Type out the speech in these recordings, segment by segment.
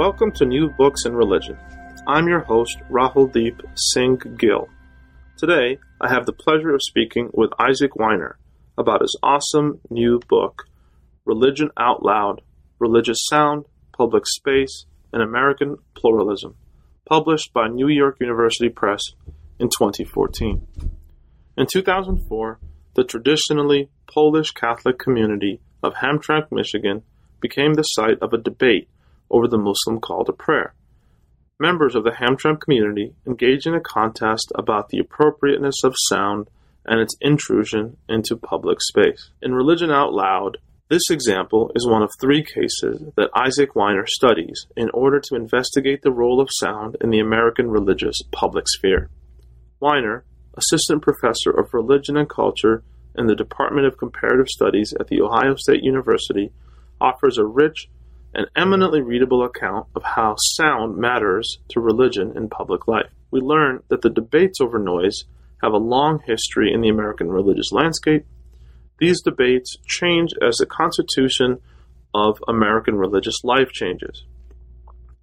Welcome to New Books in Religion. I'm your host, Rahul Deep Singh Gill. Today, I have the pleasure of speaking with Isaac Weiner about his awesome new book, Religion Out Loud Religious Sound, Public Space, and American Pluralism, published by New York University Press in 2014. In 2004, the traditionally Polish Catholic community of Hamtramck, Michigan, became the site of a debate over the Muslim call to prayer. Members of the Hamtramck community engage in a contest about the appropriateness of sound and its intrusion into public space. In Religion Out Loud, this example is one of three cases that Isaac Weiner studies in order to investigate the role of sound in the American religious public sphere. Weiner, assistant professor of religion and culture in the Department of Comparative Studies at The Ohio State University, offers a rich an eminently readable account of how sound matters to religion in public life. We learn that the debates over noise have a long history in the American religious landscape. These debates change as the constitution of American religious life changes,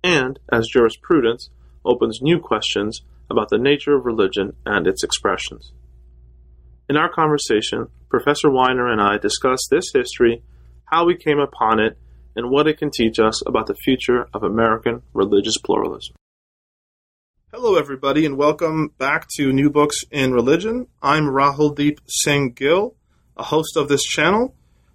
and as jurisprudence opens new questions about the nature of religion and its expressions. In our conversation, Professor Weiner and I discuss this history, how we came upon it, and what it can teach us about the future of American religious pluralism. Hello, everybody, and welcome back to New Books in Religion. I'm Rahul Deep Singh Gill, a host of this channel.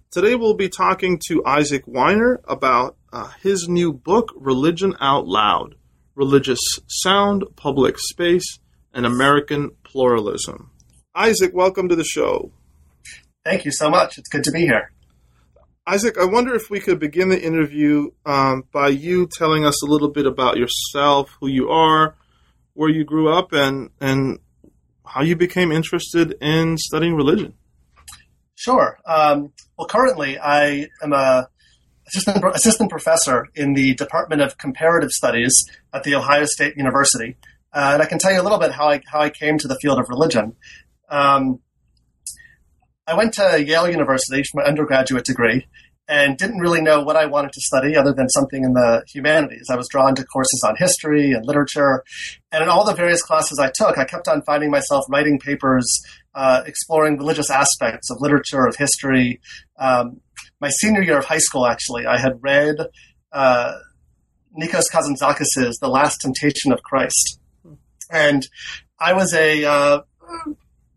Today, we'll be talking to Isaac Weiner about uh, his new book, Religion Out Loud Religious Sound, Public Space, and American Pluralism. Isaac, welcome to the show. Thank you so much. It's good to be here. Isaac, I wonder if we could begin the interview um, by you telling us a little bit about yourself, who you are, where you grew up, and and how you became interested in studying religion. Sure. Um, well, currently I am a assistant, assistant professor in the Department of Comparative Studies at the Ohio State University, uh, and I can tell you a little bit how I how I came to the field of religion. Um, I went to Yale University for my undergraduate degree and didn't really know what I wanted to study other than something in the humanities. I was drawn to courses on history and literature. And in all the various classes I took, I kept on finding myself writing papers uh, exploring religious aspects of literature, of history. Um, my senior year of high school, actually, I had read uh, Nikos Kazantzakis' The Last Temptation of Christ. And I was a uh,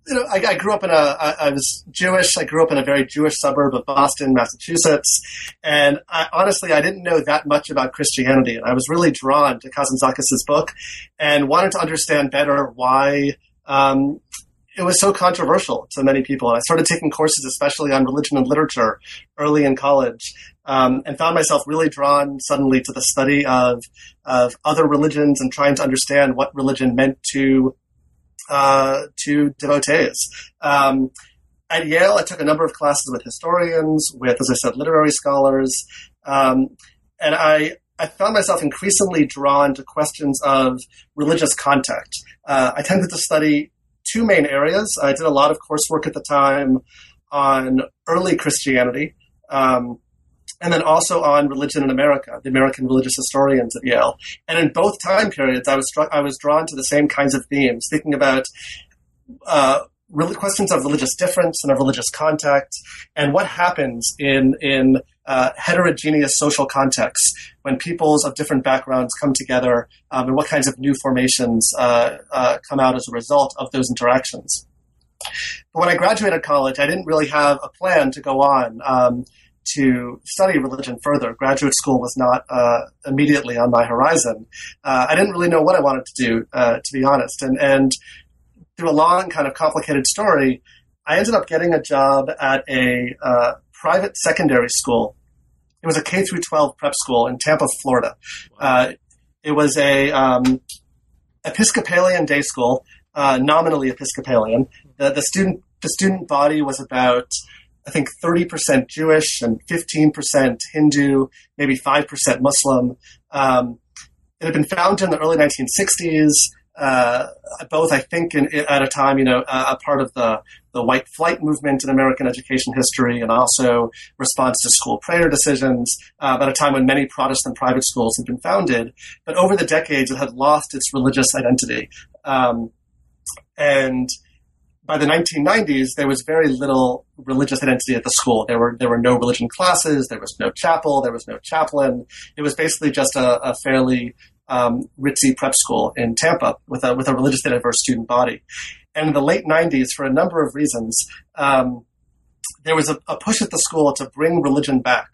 you know, I, I, grew up in a, I, I was Jewish. I grew up in a very Jewish suburb of Boston, Massachusetts. And I, honestly, I didn't know that much about Christianity. And I was really drawn to Kazantzakis' book and wanted to understand better why um, it was so controversial to many people. I started taking courses, especially on religion and literature, early in college, um, and found myself really drawn suddenly to the study of of other religions and trying to understand what religion meant to uh, to devotees. Um, at Yale, I took a number of classes with historians, with, as I said, literary scholars, um, and I, I found myself increasingly drawn to questions of religious contact. Uh, I tended to study two main areas. I did a lot of coursework at the time on early Christianity. Um, and then also on religion in America, the American religious historians at Yale. And in both time periods, I was I was drawn to the same kinds of themes, thinking about uh, really questions of religious difference and of religious contact, and what happens in in uh, heterogeneous social contexts when peoples of different backgrounds come together, um, and what kinds of new formations uh, uh come out as a result of those interactions. But when I graduated college, I didn't really have a plan to go on. Um, to study religion further. Graduate school was not uh, immediately on my horizon. Uh, I didn't really know what I wanted to do, uh, to be honest. And, and through a long, kind of complicated story, I ended up getting a job at a uh, private secondary school. It was a K through 12 prep school in Tampa, Florida. Uh, it was a um, Episcopalian day school, uh, nominally Episcopalian. The, the student the student body was about I think 30% Jewish and 15% Hindu, maybe 5% Muslim. Um, it had been founded in the early 1960s uh, both, I think, in, at a time, you know, a part of the, the white flight movement in American education history, and also response to school prayer decisions uh, at a time when many Protestant private schools had been founded. But over the decades, it had lost its religious identity. Um, and by the 1990s, there was very little religious identity at the school. There were there were no religion classes. There was no chapel. There was no chaplain. It was basically just a, a fairly um, ritzy prep school in Tampa with a with a religiously diverse student body. And in the late '90s, for a number of reasons, um, there was a, a, push at the school to bring religion back,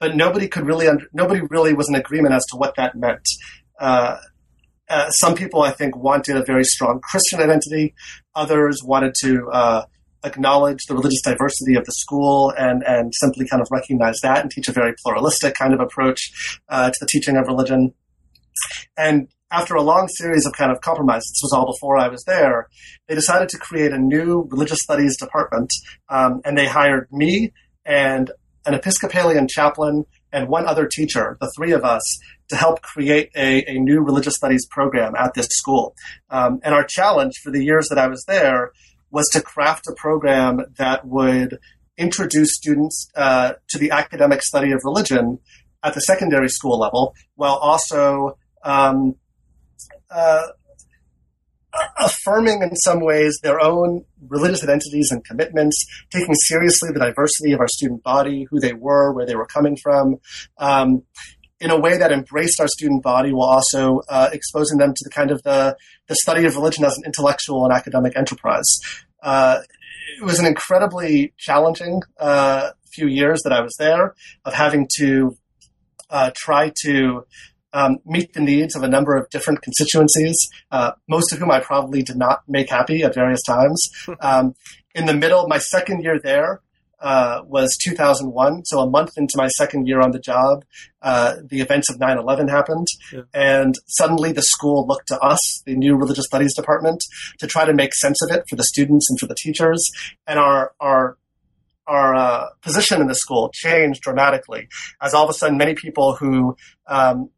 but nobody could really under, nobody really was in agreement as to what that meant. Uh, uh, some people, I think, wanted a very strong Christian identity. Others wanted to uh, acknowledge the religious diversity of the school and and simply kind of recognize that and teach a very pluralistic kind of approach uh, to the teaching of religion. And after a long series of kind of compromises, this was all before I was there, they decided to create a new religious studies department. Um, and they hired me and an Episcopalian chaplain and one other teacher, the three of us, to help create a, a new religious studies program at this school. Um, and our challenge for the years that I was there was to craft a program that would introduce students uh, to the academic study of religion at the secondary school level while also um, uh, affirming in some ways their own religious identities and commitments, taking seriously the diversity of our student body, who they were, where they were coming from, um, in a way that embraced our student body while also uh, exposing them to the kind of the, the study of religion as an intellectual and academic enterprise. Uh, it was an incredibly challenging uh, few years that I was there of having to uh, try to um, meet the needs of a number of different constituencies, uh, most of whom I probably did not make happy at various times. Um, in the middle, my second year there uh, was 2001. So a month into my second year on the job, uh, the events of 9/11 happened, yeah. and suddenly the school looked to us, the new religious studies department, to try to make sense of it for the students and for the teachers. And our our our uh, position in the school changed dramatically as all of a sudden many people who um,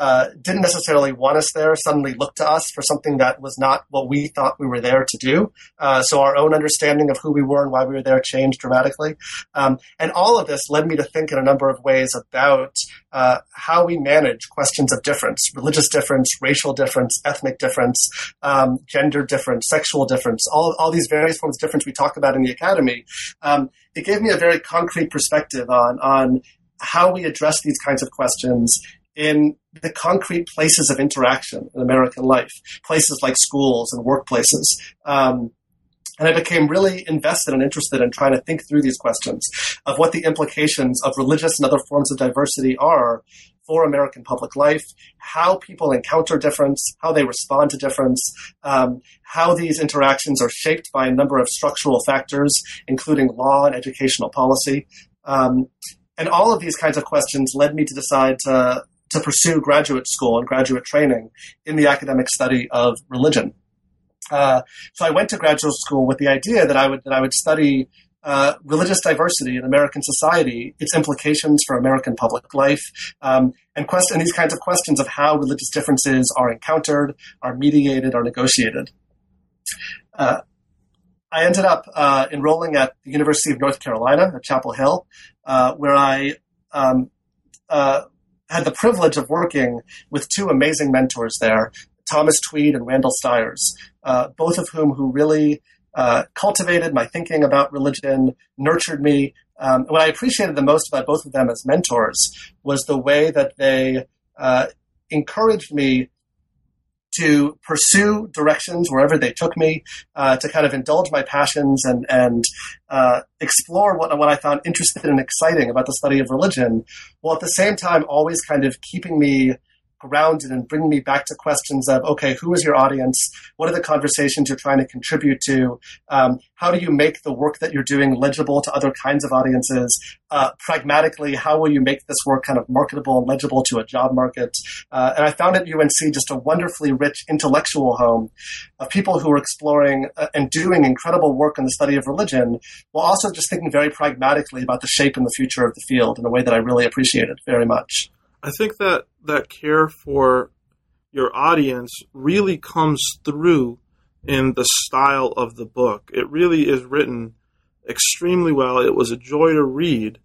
uh, didn't necessarily want us there suddenly looked to us for something that was not what we thought we were there to do. Uh, so our own understanding of who we were and why we were there changed dramatically. Um, and all of this led me to think in a number of ways about uh, how we manage questions of difference, religious difference, racial difference, ethnic difference, um, gender difference, sexual difference, all, all these various forms of difference we talk about in the academy. Um, it gave me a very concrete perspective on, on how we address these kinds of questions in the concrete places of interaction in American life, places like schools and workplaces. Um, and I became really invested and interested in trying to think through these questions of what the implications of religious and other forms of diversity are for American public life, how people encounter difference, how they respond to difference, um, how these interactions are shaped by a number of structural factors, including law and educational policy. Um, and all of these kinds of questions led me to decide to to pursue graduate school and graduate training in the academic study of religion. Uh, so I went to graduate school with the idea that I would that I would study uh, religious diversity in American society, its implications for American public life, um, and, quest- and these kinds of questions of how religious differences are encountered, are mediated, are negotiated. Uh, I ended up uh, enrolling at the University of North Carolina at Chapel Hill, uh, where I um, uh, had the privilege of working with two amazing mentors there, Thomas Tweed and Randall Styers, uh, both of whom who really uh, cultivated my thinking about religion, nurtured me. Um, what I appreciated the most about both of them as mentors was the way that they uh, encouraged me to pursue directions wherever they took me, uh, to kind of indulge my passions and and uh, explore what what I found interesting and exciting about the study of religion, while at the same time always kind of keeping me grounded and bring me back to questions of okay, who is your audience? What are the conversations you're trying to contribute to? Um, how do you make the work that you're doing legible to other kinds of audiences? Uh, pragmatically, how will you make this work kind of marketable and legible to a job market? Uh, and I found at UNC just a wonderfully rich intellectual home of people who are exploring uh, and doing incredible work in the study of religion, while also just thinking very pragmatically about the shape and the future of the field in a way that I really appreciated very much. I think that that care for your audience really comes through in the style of the book. It really is written extremely well. It was a joy to read.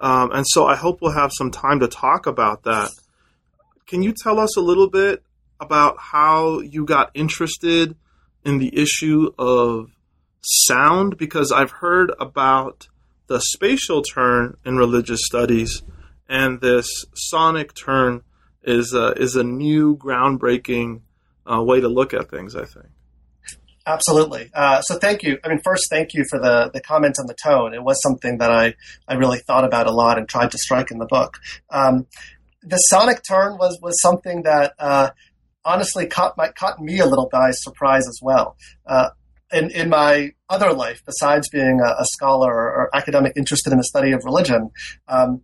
Um, and so I hope we'll have some time to talk about that. Can you tell us a little bit about how you got interested in the issue of sound? Because I've heard about the spatial turn in religious studies and this sonic turn is a, is a new groundbreaking uh, way to look at things. I think. Absolutely. Uh, so thank you. I mean, first, thank you for the the comment on the tone. It was something that I I really thought about a lot and tried to strike in the book. Um, the sonic turn was was something that uh, honestly caught my caught me a little by surprise as well. Uh, in, in my other life, besides being a, a scholar or, or, academic interested in the study of religion, um,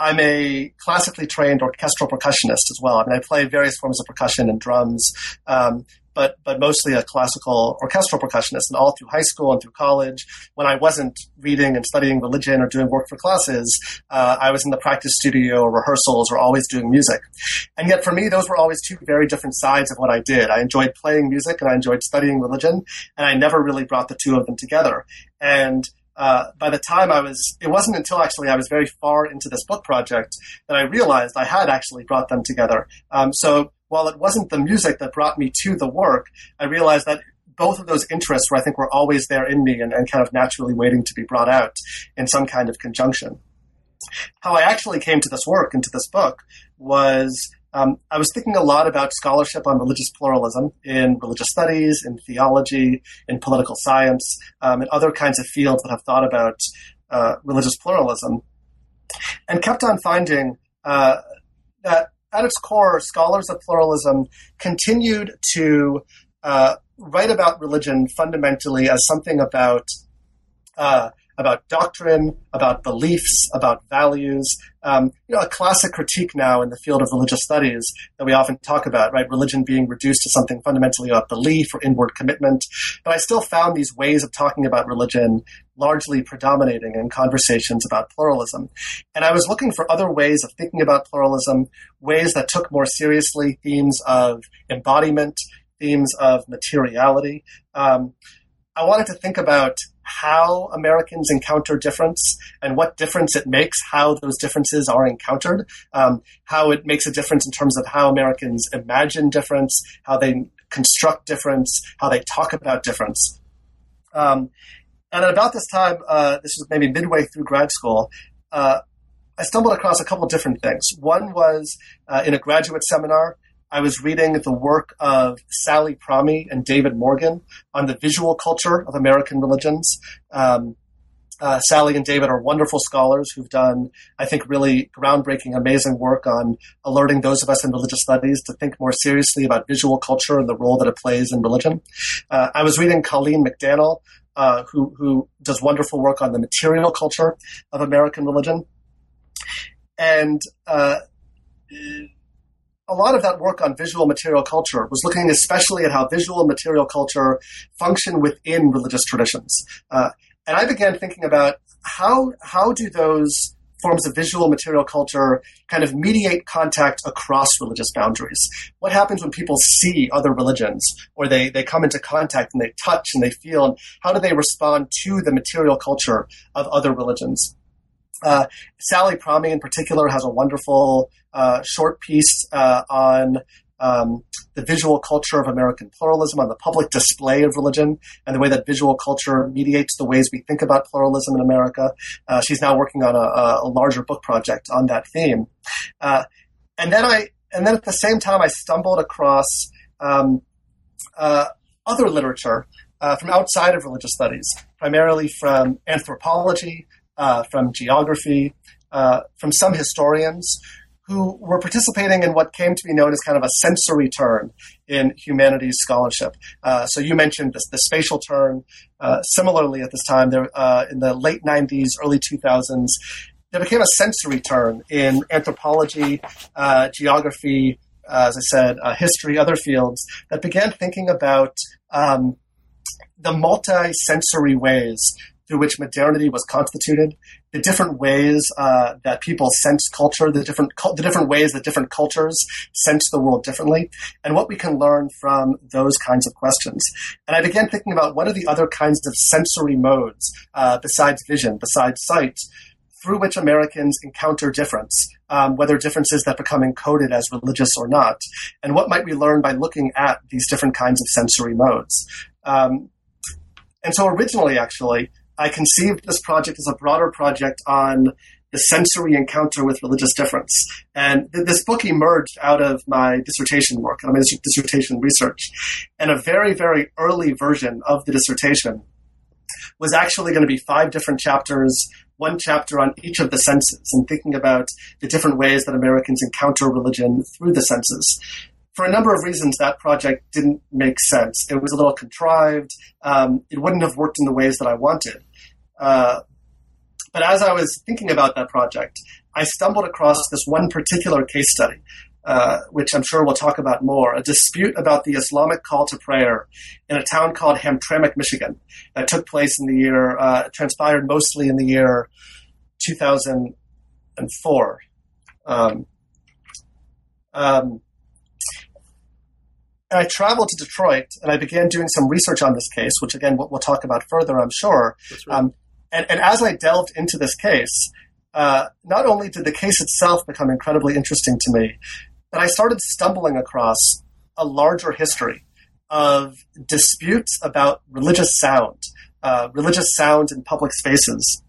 I'm a classically trained orchestral percussionist as well. I mean, I play various forms of percussion and drums, um, but but mostly a classical orchestral percussionist. And all through high school and through college, when I wasn't reading and studying religion or doing work for classes, uh, I was in the practice studio or rehearsals or always doing music. And yet, for me, those were always two very different sides of what I did. I enjoyed playing music and I enjoyed studying religion, and I never really brought the two of them together. And uh, by the time I was, it wasn't until actually I was very far into this book project that I realized I had actually brought them together. Um, so while it wasn't the music that brought me to the work, I realized that both of those interests were, I think, were always there in me and, and kind of naturally waiting to be brought out in some kind of conjunction. How I actually came to this work and to this book was um, I was thinking a lot about scholarship on religious pluralism in religious studies, in theology, in political science, um, and other kinds of fields that have thought about uh, religious pluralism, and kept on finding uh, that at its core, scholars of pluralism continued to uh, write about religion fundamentally as something about uh, about doctrine, about beliefs, about values. Um, you know, a classic critique now in the field of religious studies that we often talk about, right? Religion being reduced to something fundamentally about belief or inward commitment. But I still found these ways of talking about religion largely predominating in conversations about pluralism. And I was looking for other ways of thinking about pluralism, ways that took more seriously themes of embodiment, themes of materiality. Um, I wanted to think about how Americans encounter difference and what difference it makes, how those differences are encountered, um, how it makes a difference in terms of how Americans imagine difference, how they construct difference, how they talk about difference. Um, and at about this time, uh, this was maybe midway through grad school, uh, I stumbled across a couple different things. One was uh, in a graduate seminar I was reading the work of Sally Promey and David Morgan on the visual culture of American religions. Um, uh, Sally and David are wonderful scholars who've done, I think, really groundbreaking, amazing work on alerting those of us in religious studies to think more seriously about visual culture and the role that it plays in religion. Uh, I was reading Colleen McDannell, uh, who, who does wonderful work on the material culture of American religion. And uh, a lot of that work on visual material culture was looking especially at how visual material culture function within religious traditions. Uh, and I began thinking about how how do those forms of visual material culture kind of mediate contact across religious boundaries. What happens when people see other religions or they, they come into contact and they touch and they feel and how do they respond to the material culture of other religions? Uh, Sally Promey, in particular, has a wonderful uh, short piece uh, on um, the visual culture of American pluralism, on the public display of religion, and the way that visual culture mediates the ways we think about pluralism in America. Uh, she's now working on a, a, larger book project on that theme. Uh, and then I, and then at the same time, I stumbled across um, uh, other literature from outside of religious studies, primarily from anthropology, uh, from geography, uh, from some historians who were participating in what came to be known as kind of a sensory turn in humanities scholarship. Uh, so you mentioned the, the spatial turn. Uh, similarly, at this time, there uh, in the late '90s, early 2000s, there became a sensory turn in anthropology, uh, geography, uh, as I said, uh, history, other fields that began thinking about um, the multi-sensory ways through which modernity was constituted, the different ways uh, that people sense culture, the different the different ways that different cultures sense the world differently, and what we can learn from those kinds of questions. And I began thinking about what are the other kinds of sensory modes uh, besides vision, besides sight, through which Americans encounter difference, um, whether differences that become encoded as religious or not, and what might we learn by looking at these different kinds of sensory modes. Um, and so originally, actually, I conceived this project as a broader project on the sensory encounter with religious difference. And th- this book emerged out of my dissertation work, my dissertation research. And a very, very early version of the dissertation was actually going to be five different chapters, one chapter on each of the senses, and thinking about the different ways that Americans encounter religion through the senses for a number of reasons, that project didn't make sense. It was a little contrived. Um, it wouldn't have worked in the ways that I wanted. Uh, but as I was thinking about that project, I stumbled across this one particular case study, uh, which I'm sure we'll talk about more a dispute about the Islamic call to prayer in a town called Hamtramck, Michigan, that took place in the year, uh, transpired mostly in the year 2004. Um, um, and I traveled to Detroit and I began doing some research on this case, which again we'll, we'll talk about further, I'm sure. Right. Um, and, and, as I delved into this case, uh, not only did the case itself become incredibly interesting to me, but I started stumbling across a larger history of disputes about religious sound, uh, religious sound in public spaces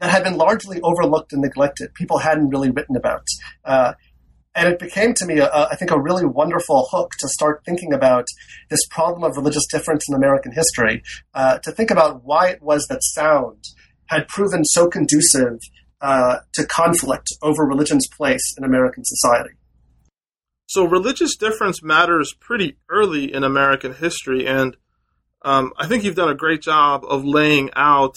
that had been largely overlooked and neglected. People hadn't really written about. Uh, and it became to me, I think, a really wonderful hook to start thinking about this problem of religious difference in American history, uh, to think about why it was that sound had proven so conducive uh, to conflict over religion's place in American society. So, religious difference matters pretty early in American history, and um, I think you've done a great job of laying out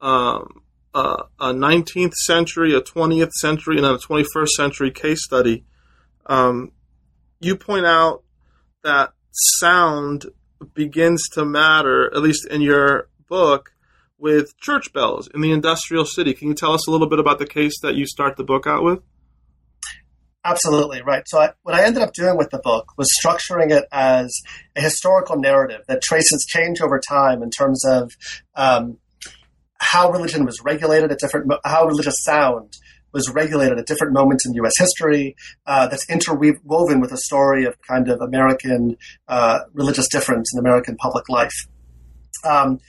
um, uh, a 19th century, a 20th century, and a 21st century case study um, you point out that sound begins to matter, at least in your book, with church bells in the industrial city. Can you tell us a little bit about the case that you start the book out with? Absolutely, right. So, I, what I ended up doing with the book was structuring it as a historical narrative that traces change over time in terms of um, how religion was regulated at different, how religious sound was regulated at different moments in U.S. history uh, that's interwoven with a story of kind of American uh, religious difference in American public life. Um,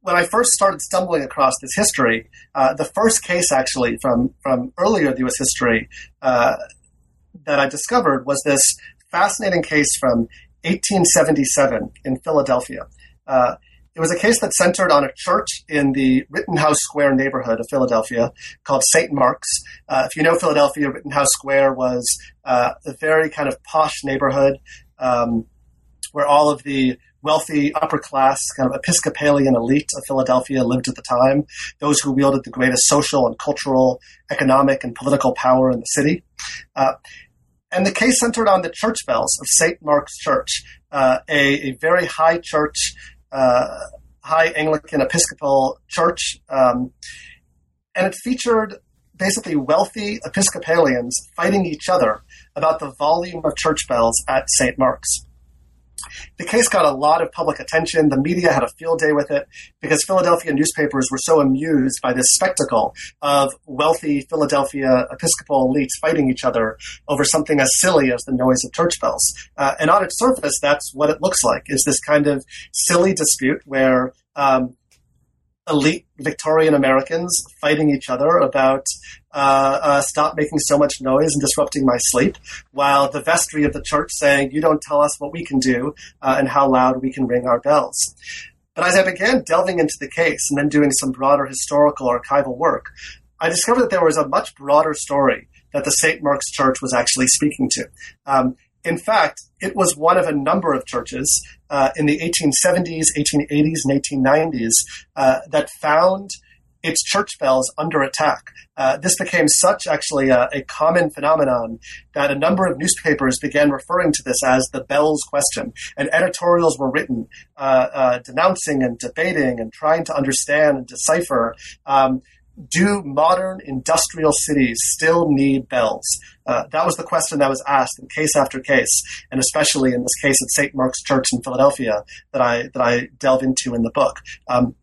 when I first started stumbling across this history, uh, the first case actually from from earlier U.S. history uh, that I discovered was this fascinating case from 1877 in Philadelphia. Uh, it was a case that centered on a church in the Rittenhouse Square neighborhood of Philadelphia called St. Mark's. Uh, if you know Philadelphia, Rittenhouse Square was uh, a very kind of posh neighborhood um, where all of the wealthy upper class kind of Episcopalian elite of Philadelphia lived at the time, those who wielded the greatest social and cultural, economic, and political power in the city. Uh, and the case centered on the church bells of St. Mark's Church, uh, a, a, very high church uh, high Anglican Episcopal church. Um, and it featured basically wealthy Episcopalians fighting each other about the volume of church bells at St. Mark's. The case got a lot of public attention. The media had a field day with it because Philadelphia newspapers were so amused by this spectacle of wealthy Philadelphia Episcopal elites fighting each other over something as silly as the noise of church bells. Uh, and on its surface, that's what it looks like: is this kind of silly dispute where um, elite Victorian Americans fighting each other about uh, uh, stop making so much noise and disrupting my sleep, while the vestry of the church saying, You don't tell us what we can do uh, and how loud we can ring our bells. But as I began delving into the case and then doing some broader historical archival work, I discovered that there was a much broader story that the St. Mark's Church was actually speaking to. Um, in fact, it was one of a number of churches uh, in the 1870s, 1880s, and 1890s uh, that found its church bells under attack. Uh, this became such actually a, a, common phenomenon that a number of newspapers began referring to this as the bells question, and editorials were written uh, uh, denouncing and debating and trying to understand and decipher. Um, do modern industrial cities still need bells? Uh, that was the question that was asked in case after case, and especially in this case at St. Mark's Church in Philadelphia that I that I delve into in the book. Um,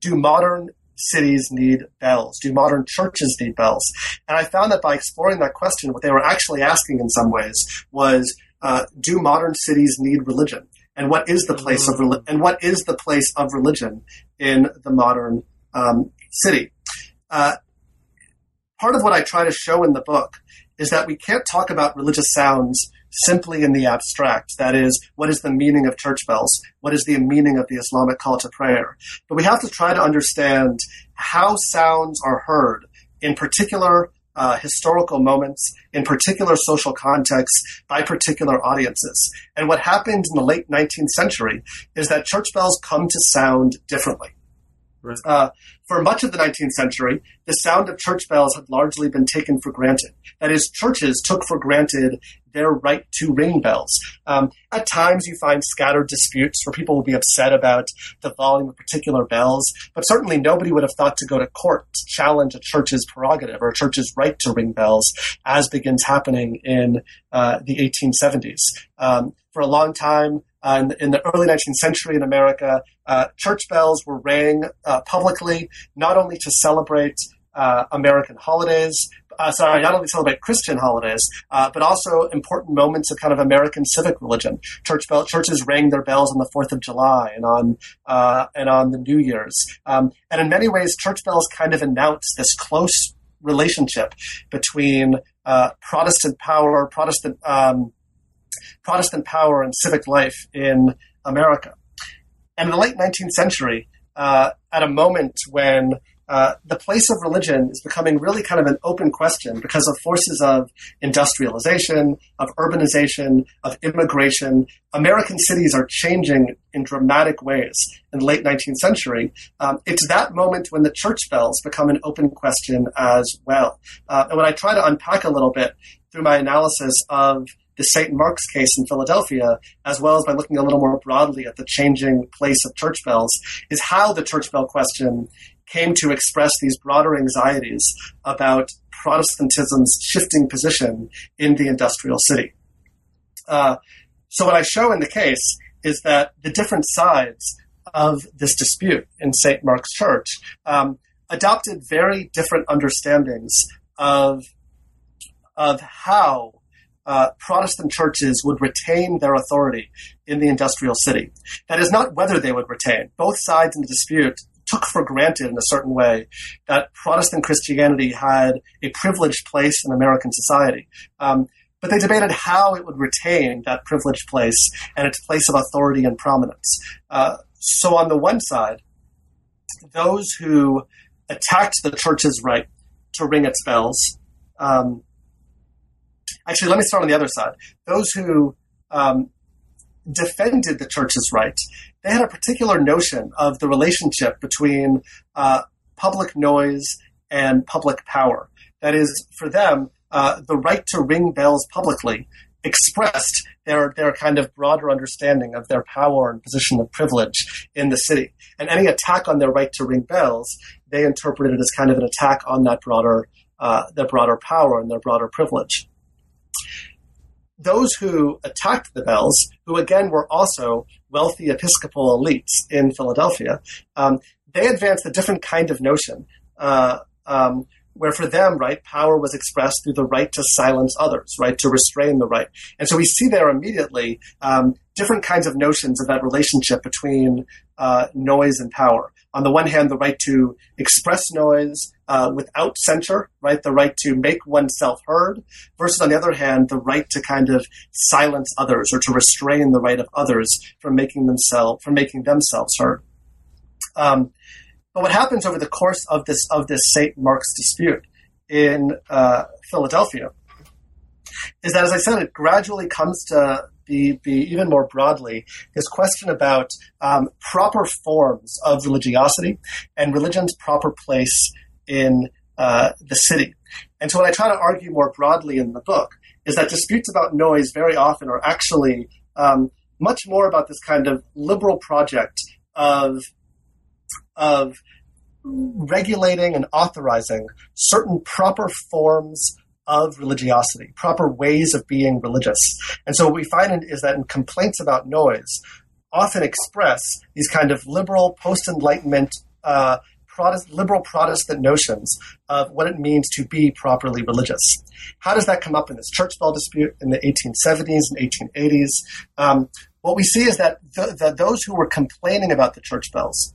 do modern cities need bells? Do modern churches need bells? And I found that by exploring that question, what they were actually asking in some ways was, uh, do modern cities need religion? And what is the place of reli- and what is the place of religion in the modern um, city? Uh, part of what I try to show in the book is that we can't talk about religious sounds simply in the abstract. That is, what is the meaning of church bells? What is the meaning of the Islamic call to prayer? But we have to try to understand how sounds are heard in particular uh, historical moments, in particular social contexts, by particular audiences. And what happened in the late 19th century is that church bells come to sound differently. Right. Uh, for much of the 19th century, the sound of church bells had largely been taken for granted. That is, churches took for granted their right to ring bells. Um, at times, you find scattered disputes where people will be upset about the volume of particular bells, but certainly nobody would have thought to go to court to challenge a church's prerogative or a church's right to ring bells, as begins happening in uh, the 1870s. Um, for a long time, uh, in, the, in, the, early 19th century in America, uh, church bells were rang uh, publicly, not only to celebrate uh, American holidays, uh, sorry, not only celebrate Christian holidays, uh, but also important moments of kind of American civic religion. Church bell, churches rang their bells on the Fourth of July and on and on the New Year's, um, and in many ways, church bells kind of announce this close relationship between Protestant power, Protestant um, Protestant power and civic life in America. And in the late 19th century, uh, at a moment when uh, the place of religion is becoming really kind of an open question because of forces of industrialization, of urbanization, of immigration. American cities are changing in dramatic ways in the late 19th century. Um, it's that moment when the church bells become an open question as well. Uh, and when I try to unpack a little bit through my analysis of the St. Mark's case in Philadelphia, as well as by looking a little more broadly at the changing place of church bells, is how the church bell question came to express these broader anxieties about Protestantism's shifting position in the industrial city. Uh, so, what I show in the case is that the different sides of this dispute in St. Mark's Church um, adopted very different understandings of, of how uh, Protestant churches would retain their authority in the industrial city. That is not whether they would retain. Both sides in the dispute took for granted in a certain way that Protestant Christianity had a privileged place in American society. Um, but they debated how it would retain that privileged place and its place of authority and prominence. Uh, so, on the one side, those who attacked the church's right to ring its bells um, Actually, let me start on the other side. Those who um, defended the church's rights, they had a particular notion of the relationship between uh, public noise and public power. That is, for them, uh, the right to ring bells publicly expressed their their kind of broader understanding of their power and position of privilege in the city. And any attack on their right to ring bells, they interpreted it as kind of an attack on that broader uh, their broader power and their broader privilege those who attacked the Bells, who again were also wealthy Episcopal elites in Philadelphia, um, they advanced a different kind of notion, uh, um, where for them, right, power was expressed through the right to silence others, right, to restrain the right. And so we see there immediately um, different kinds of notions of that relationship between uh, noise and power. On the one hand, the right to express noise uh, without censure, right? The right to make oneself heard, versus on the other hand, the right to kind of silence others or to restrain the right of others from making themselves from making themselves heard. Um, but what happens over the course of this of this St. Mark's dispute in uh, Philadelphia is that, as I said, it gradually comes to be, be even more broadly this question about um, proper forms of religiosity and religion's proper place in uh, the city. And so, what I try to argue more broadly in the book is that disputes about noise very often are actually um, much more about this kind of liberal project of of regulating and authorizing certain proper forms of religiosity, proper ways of being religious. And so what we find is that in complaints about noise, often express these kind of liberal, post Enlightenment, uh, Protest, liberal Protestant notions of what it means to be properly religious. How does that come up in this church bell dispute in the 1870s and 1880s? Um, what we see is that the, the, those who were complaining about the church bells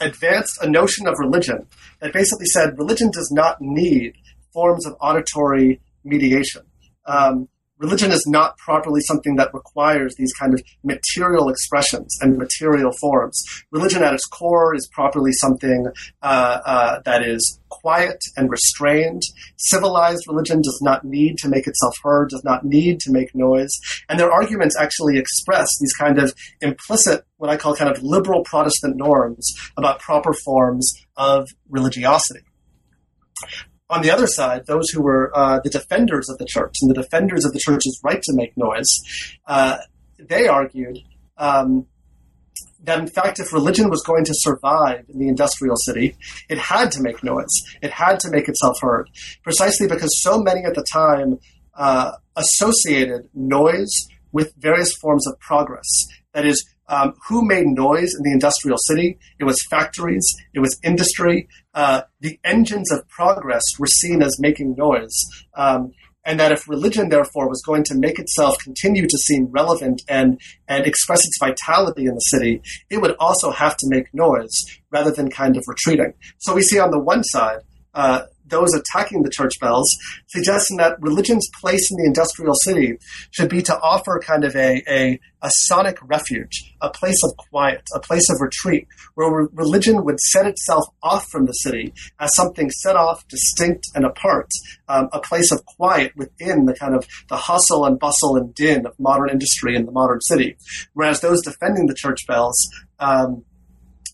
advanced a notion of religion that basically said religion does not need forms of auditory mediation. Um, religion is not properly something that requires these kind of material expressions and material forms. Religion at its core is properly something uh, uh, that is quiet and restrained. Civilized religion does not need to make itself heard, does not need to make noise. And their arguments actually express these kind of implicit, what I call kind of liberal Protestant norms about proper forms of religiosity on the other side, those who were uh, the defenders of the church and the defenders of the church's right to make noise, uh, they argued um, that in fact, if religion was going to survive in the industrial city, it had to make noise. It had to make itself heard, precisely because so many at the time uh, associated noise with various forms of progress. That is, um, who made noise in the industrial city? It was factories, it was industry. Uh, the engines of progress were seen as making noise. Um, and that if religion, therefore, was going to make itself continue to seem relevant and, and express its vitality in the city, it would also have to make noise rather than kind of retreating. So we see on the one side, uh, those attacking the church bells, suggesting that religion's place in the industrial city should be to offer kind of a, a, a sonic refuge, a place of quiet, a place of retreat, where re- religion would set itself off from the city as something set off, distinct and apart, um, a place of quiet within the kind of the hustle and bustle and din of modern industry in the modern city. Whereas those defending the church bells, um,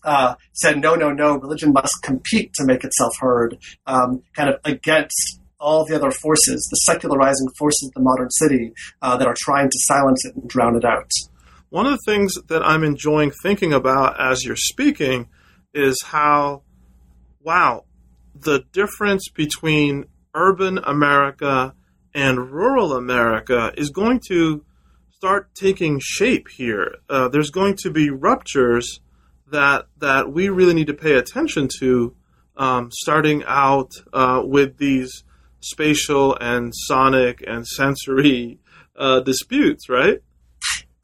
uh, said, no, no, no, religion must compete to make itself heard, um, kind of against all the other forces, the secularizing forces of the modern city uh, that are trying to silence it and drown it out. One of the things that I'm enjoying thinking about as you're speaking is how, wow, the difference between urban America and rural America is going to start taking shape here. Uh, there's going to be ruptures that that we really need to pay attention to, um, starting out uh, with these spatial and sonic and sensory uh, disputes, right?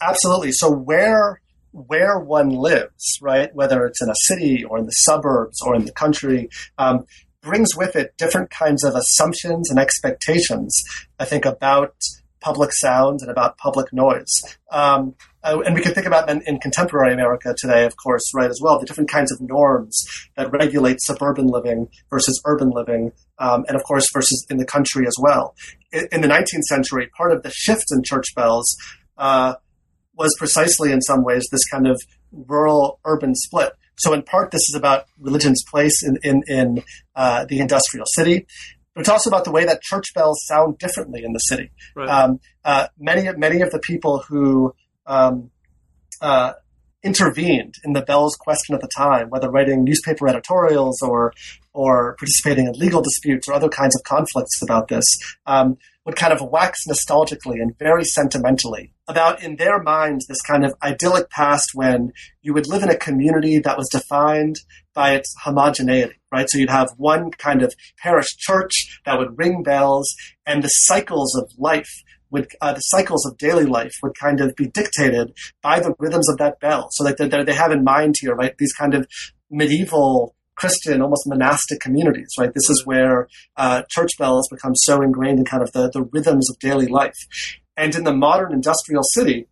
Absolutely. So where where one lives, right, whether it's in a city or in the suburbs or in the country, um, brings with it different kinds of assumptions and expectations. I think about public sounds and about public noise. Um, uh, and we can think about in, in, contemporary America today, of course, right, as well, the different kinds of norms that regulate suburban living versus urban living, um, and of course, versus in the country as well. In, in, the 19th century, part of the shift in church bells uh, was precisely, in some ways, this kind of rural urban split. So, in part, this is about religion's place in, in, in uh, the industrial city but it's also about the way that church bells sound differently in the city. Right. Um, uh, many many of the people who um, uh, intervened in the bells question at the time, whether writing newspaper editorials or or participating in legal disputes or other kinds of conflicts about this, um, would kind of wax nostalgically and very sentimentally about, in their minds, this kind of idyllic past when you would live in a community that was defined by its homogeneity, right? So you'd have one kind of parish church that would ring bells, and the cycles of life would, uh, the cycles of daily life would kind of be dictated by the rhythms of that bell. So that they, they have in mind here, right, these kind of medieval Christian, almost monastic communities, right? This is where uh, church bells become so ingrained in kind of the, the rhythms of daily life. And in the modern industrial city,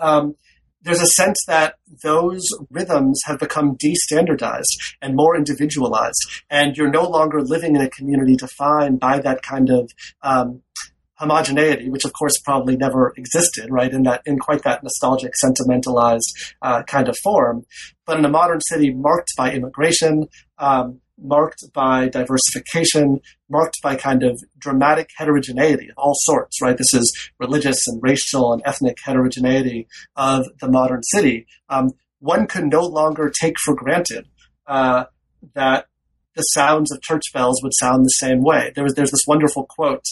um, there's a sense that those rhythms have become destandardized and more individualized, and you're no longer living in a community defined by that kind of um, homogeneity, which of course probably never existed, right, in that in quite that nostalgic, sentimentalized uh, kind of form, but in a modern city marked by immigration, um, marked by diversification, marked by kind of dramatic heterogeneity of all sorts, right? This is religious and racial and ethnic heterogeneity of the modern city. Um, one can no longer take for granted uh, that the sounds of church bells would sound the same way. There was there's this wonderful quote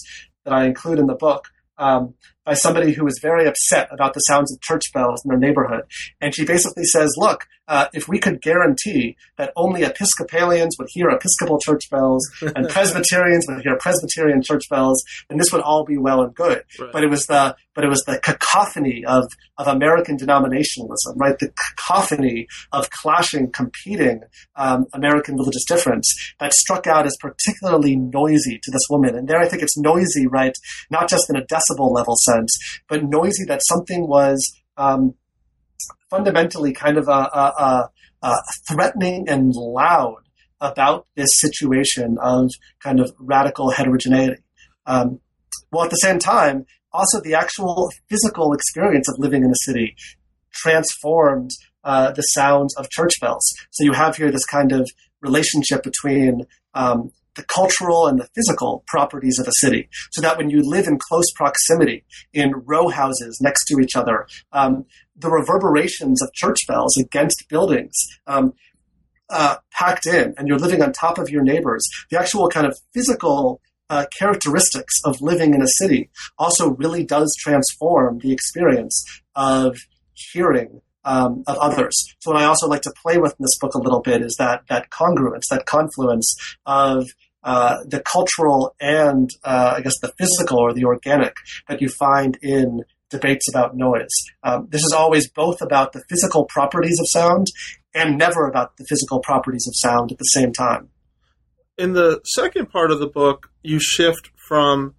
that I include in the book um, by somebody who was very upset about the sounds of church bells in their neighborhood, and she basically says, "Look, uh, if we could guarantee that only Episcopalians would hear Episcopal church bells and Presbyterians would hear Presbyterian church bells, then this would all be well and good. Right. But it was the but it was the cacophony of of American denominationalism, right? The cacophony of clashing, competing um, American religious difference that struck out as particularly noisy to this woman. And there, I think it's noisy, right? Not just in a decibel level sense, but noisy that something was. Um, fundamentally kind of a, threatening and loud about this situation of kind of radical heterogeneity. Um, while at the same time, also the actual physical experience of living in a city transformed uh, the sounds of church bells. So you have here this kind of relationship between um, the cultural and the physical properties of a city. So that when you live in close proximity in row houses next to each other, um, the reverberations of church bells against buildings um, uh, packed in, and you're living on top of your neighbors, the actual kind of physical uh, characteristics of living in a city also really does transform the experience of hearing um, of others. So what I also like to play with in this book a little bit is that that congruence, that confluence of uh, the cultural and uh, I guess the physical or the organic that you find in debates about noise. Um, this is always both about the physical properties of sound and never about the physical properties of sound at the same time. In the second part of the book, you shift from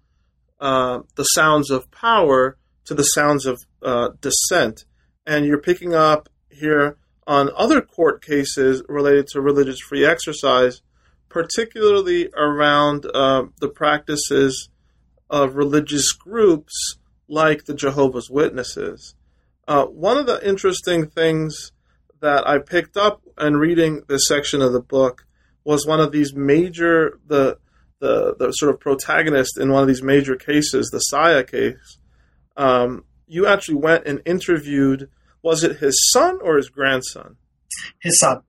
uh, the sounds of power to the sounds of uh, dissent and you're picking up here on other court cases related to religious free exercise, particularly around uh, the practices of religious groups like the Jehovah's Witnesses. Uh, one of the interesting things that I picked up in reading this section of the book was one of these major the the, the sort of protagonist in one of these major cases, the Saia case. Um, you actually went and interviewed was it his son or his grandson? His son.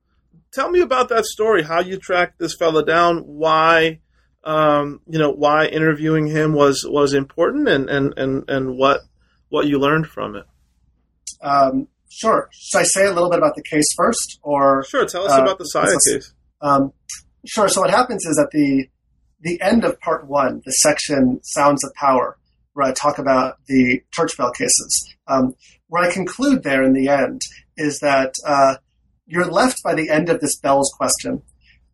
Tell me about that story. How you tracked this fellow down? Why, um, you know, why interviewing him was was important, and and and and what what you learned from it. Um, sure. Should I say a little bit about the case first, or sure? Tell us uh, about the Saia case. Um, sure. So what happens is at the the end of part one, the section "Sounds of Power," where I talk about the church bell cases. Um, where I conclude there in the end is that uh, you're left by the end of this bells question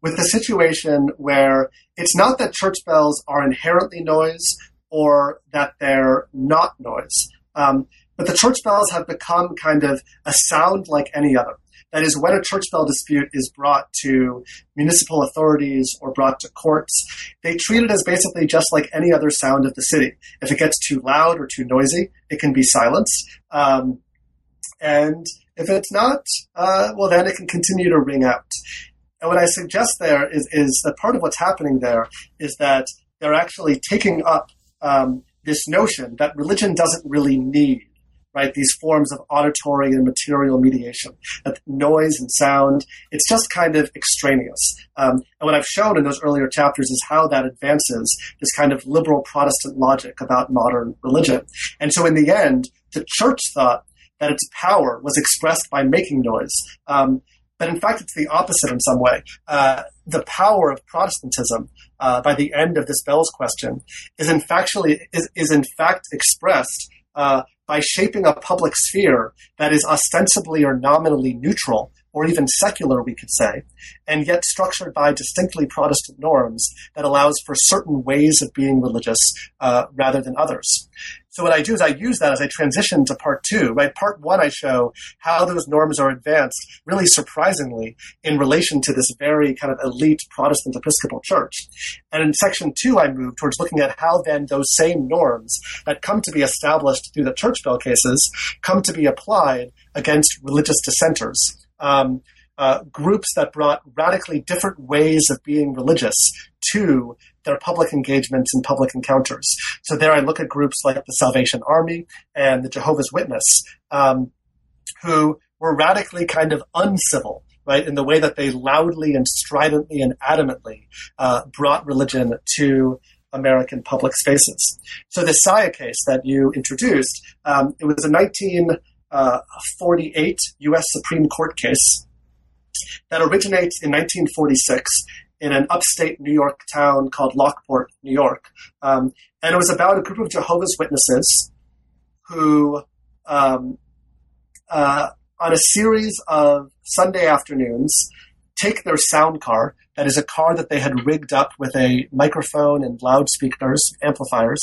with the situation where it's not that church bells are inherently noise or that they're not noise, um, but the church bells have become kind of a sound like any other. That is, when a church bell dispute is brought to municipal authorities or brought to courts, they treat it as basically just like any other sound of the city. If it gets too loud or too noisy, it can be silenced. Um, and if it's not, uh, well, then it can continue to ring out. And what I suggest there is, is that part of what's happening there is that they're actually taking up um, this notion that religion doesn't really need right? These forms of auditory and material mediation, that noise and sound, it's just kind of extraneous. Um, and what I've shown in those earlier chapters is how that advances this kind of liberal Protestant logic about modern religion. And so in the end, the church thought that its power was expressed by making noise. Um, but in fact, it's the opposite in some way. Uh, the power of Protestantism, uh, by the end of this bells question, is in factually is, is in fact expressed uh, by shaping a public sphere that is ostensibly or nominally neutral, or even secular, we could say, and yet structured by distinctly Protestant norms that allows for certain ways of being religious uh, rather than others. So what I do is I use that as I transition to part two. Right, part one I show how those norms are advanced, really surprisingly, in relation to this very kind of elite Protestant Episcopal Church. And in section two, I move towards looking at how then those same norms that come to be established through the church bill cases come to be applied against religious dissenters. Um, uh, groups that brought radically different ways of being religious to their public engagements and public encounters. So there I look at groups like the Salvation Army and the Jehovah's Witness, um, who were radically kind of uncivil, right, in the way that they loudly and stridently and adamantly uh, brought religion to American public spaces. So the Saia case that you introduced, um, it was a 1948 U.S. Uh, Supreme Court case that originates in 1946 in an upstate New York town called Lockport, New York. Um, and it was about a group of Jehovah's Witnesses who, um, uh, on a series of Sunday afternoons, take their sound car, that is a car that they had rigged up with a microphone and loudspeakers, amplifiers,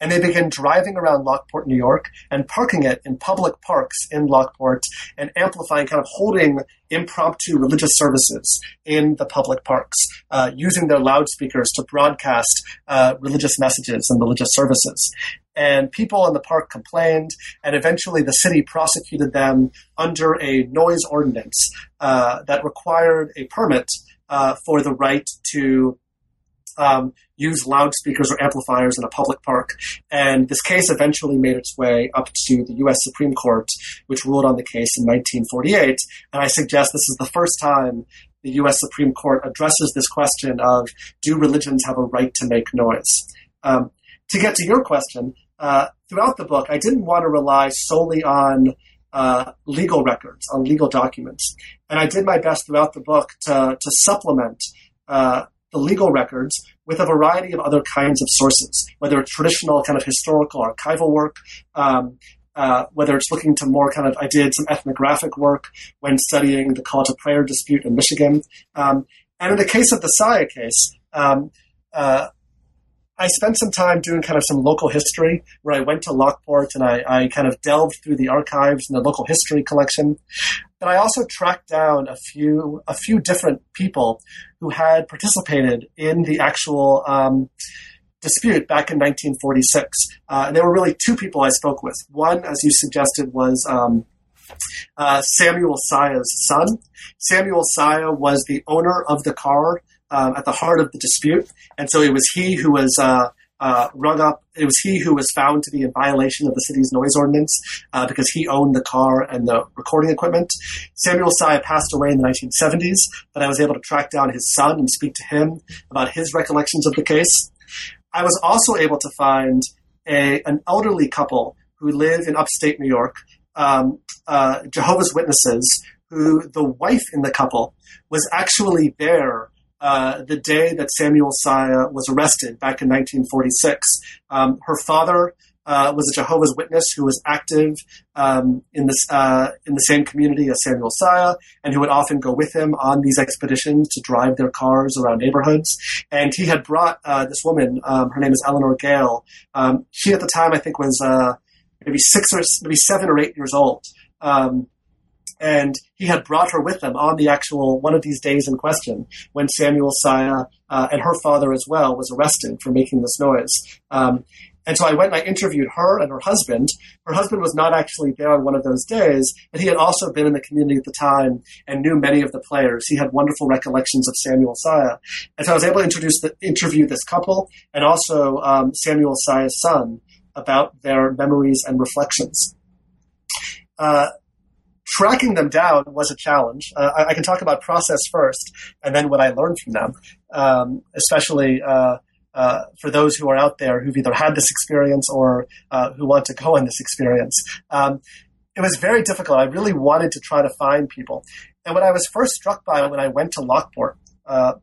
and they begin driving around Lockport, New York, and parking it in public parks in Lockport and amplifying, kind of holding impromptu religious services in the public parks, uh, using their loudspeakers to broadcast uh, religious messages and religious services. And people in the park complained, and eventually the city prosecuted them under a noise ordinance uh, that required a permit uh, for the right to um, use loudspeakers or amplifiers in a public park. And this case eventually made its way up to the U.S. Supreme Court, which ruled on the case in 1948. And I suggest this is the first time the U.S. Supreme Court addresses this question of do religions have a right to make noise? Um, to get to your question, uh, throughout the book, I didn't want to rely solely on uh, legal records, on legal documents. And I did my best throughout the book to, to supplement uh, the legal records with a variety of other kinds of sources, whether it's traditional kind of historical archival work, um, uh, whether it's looking to more kind of, I did some ethnographic work when studying the call to prayer dispute in Michigan. Um, and in the case of the Saia case, um, uh, I spent some time doing kind of some local history where I went to Lockport and I, I kind of delved through the archives and the local history collection. But I also tracked down a few a few different people who had participated in the actual um, dispute back in 1946. Uh, and there were really two people I spoke with. One, as you suggested, was um, uh, Samuel Saia's son. Samuel Saia was the owner of the car um, at the heart of the dispute, and so it was he who was uh, uh, rung up. It was he who was found to be in violation of the city's noise ordinance uh, because he owned the car and the recording equipment. Samuel Saia passed away in the 1970s, but I was able to track down his son and speak to him about his recollections of the case. I was also able to find a, an elderly couple who live in upstate New York, um, uh, Jehovah's Witnesses, who the wife in the couple was actually there uh, the day that Samuel Saia was arrested back in 1946. Um, her father uh, was a Jehovah's Witness who was active um, in this uh, in the same community as Samuel Saia, and who would often go with him on these expeditions to drive their cars around neighborhoods. And he had brought uh, this woman. Um, her name is Eleanor Gale. Um, she at the time I think was uh, maybe six or maybe seven or eight years old. Um, and he had brought her with him on the actual one of these days in question when Samuel Saia uh, and her father as well was arrested for making this noise. Um, and so I went and I interviewed her and her husband. Her husband was not actually there on one of those days, but he had also been in the community at the time and knew many of the players. He had wonderful recollections of Samuel Saia. And so I was able to introduce the, interview this couple and also um, Samuel Saia's son about their memories and reflections. Uh, tracking them down was a challenge. Uh, I, I, can talk about process first, and then what I learned from them, um, especially uh, uh, for those who are out there who've either had this experience or uh, who want to go on this experience. Um, it was very difficult. I really wanted to try to find people, and what I was first struck by when I went to Lockport uh,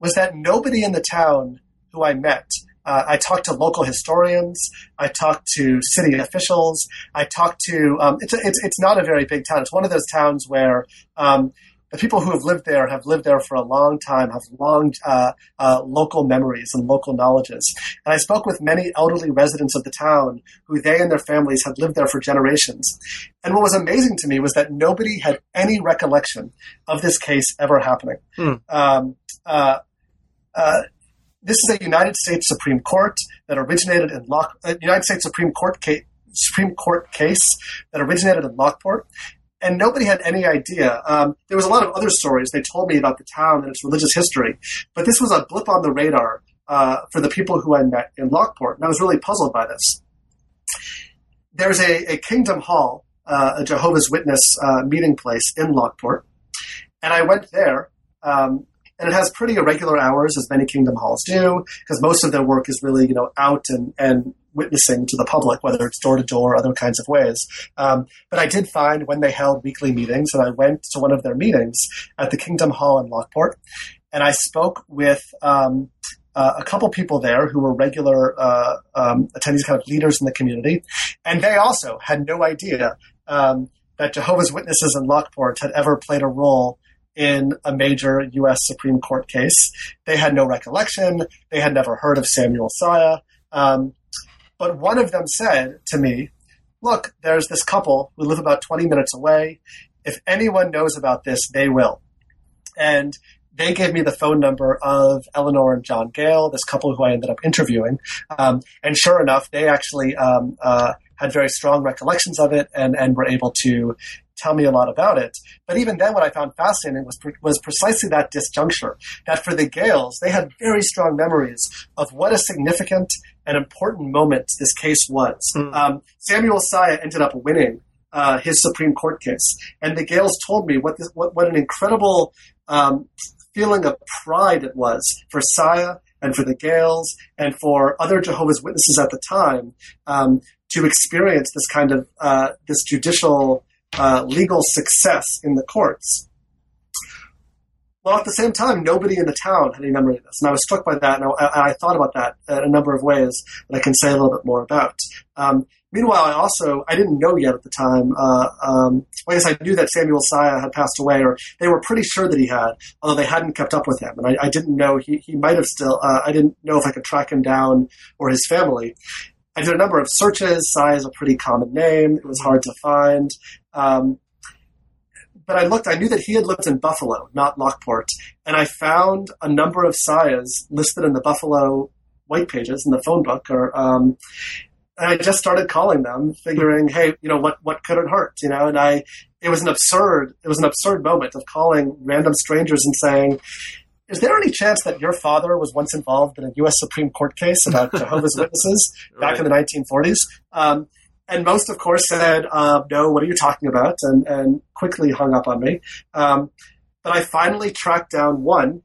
was that nobody in the town who I met uh, I talked to local historians. I talked to city officials. I talked to. Um, it's, a, it's it's not a very big town. It's one of those towns where um, the people who have lived there have lived there for a long time, have long uh, uh, local memories and local knowledges. And I spoke with many elderly residents of the town who they and their families had lived there for generations. And what was amazing to me was that nobody had any recollection of this case ever happening. Hmm. Um, uh, uh this is a United States Supreme Court that originated in Lock, uh, United States Supreme Court case, Supreme Court case that originated in Lockport, and nobody had any idea. Um, there was a lot of other stories they told me about the town and its religious history, but this was a blip on the radar uh, for the people who I met in Lockport, and I was really puzzled by this. There's a, a Kingdom Hall, uh, a Jehovah's Witness uh, meeting place in Lockport, and I went there. Um, and it has pretty irregular hours, as many Kingdom Halls do, because most of their work is really, you know, out and, and witnessing to the public, whether it's door to door or other kinds of ways. Um, but I did find when they held weekly meetings, and I went to one of their meetings at the Kingdom Hall in Lockport, and I spoke with um, uh, a couple people there who were regular uh, um, attendees, kind of leaders in the community, and they also had no idea um, that Jehovah's Witnesses in Lockport had ever played a role in a major U.S. Supreme Court case. They had no recollection. They had never heard of Samuel Saia. Um, but one of them said to me, Look, there's this couple who live about 20 minutes away. If anyone knows about this, they will. And they gave me the phone number of Eleanor and John Gale, this couple who I ended up interviewing. Um, and sure enough, they actually um, uh, had very strong recollections of it and, and were able to tell me a lot about it. But even then, what I found fascinating was was precisely that disjuncture. That for the Gales, they had very strong memories of what a significant and important moment this case was. Mm. Um, Samuel Saia ended up winning uh, his Supreme Court case, and the Gales told me what this, what, what an incredible um, feeling of pride it was for Saia and for the Gales and for other Jehovah's Witnesses at the time um, to experience this kind of uh, this judicial uh, legal success in the courts. Well, at the same time, nobody in the town had any memory of this, and I was struck by that, and I, I thought about that in a number of ways that I can say a little bit more about. Um, meanwhile, I also I didn't know yet at the time. Uh, um, well, I guess I knew that Samuel Saia had passed away, or they were pretty sure that he had, although they hadn't kept up with him, and I, I didn't know he he might have still. Uh, I didn't know if I could track him down or his family. I did a number of searches. Saia is a pretty common name. It was hard to find. Um, but I looked, I knew that he had lived in Buffalo, not Lockport. And I found a number of Saias listed in the Buffalo white pages in the phone book. Or, um, and I just started calling them, figuring, hey, you know, what, what could it hurt? You know, and I, it was an absurd, it was an absurd moment of calling random strangers and saying, is there any chance that your father was once involved in a U.S. Supreme Court case about Jehovah's Witnesses back right. in the 1940s? Um, and most, of course, said, uh, "No, what are you talking about?" and, and quickly hung up on me. Um, but I finally tracked down one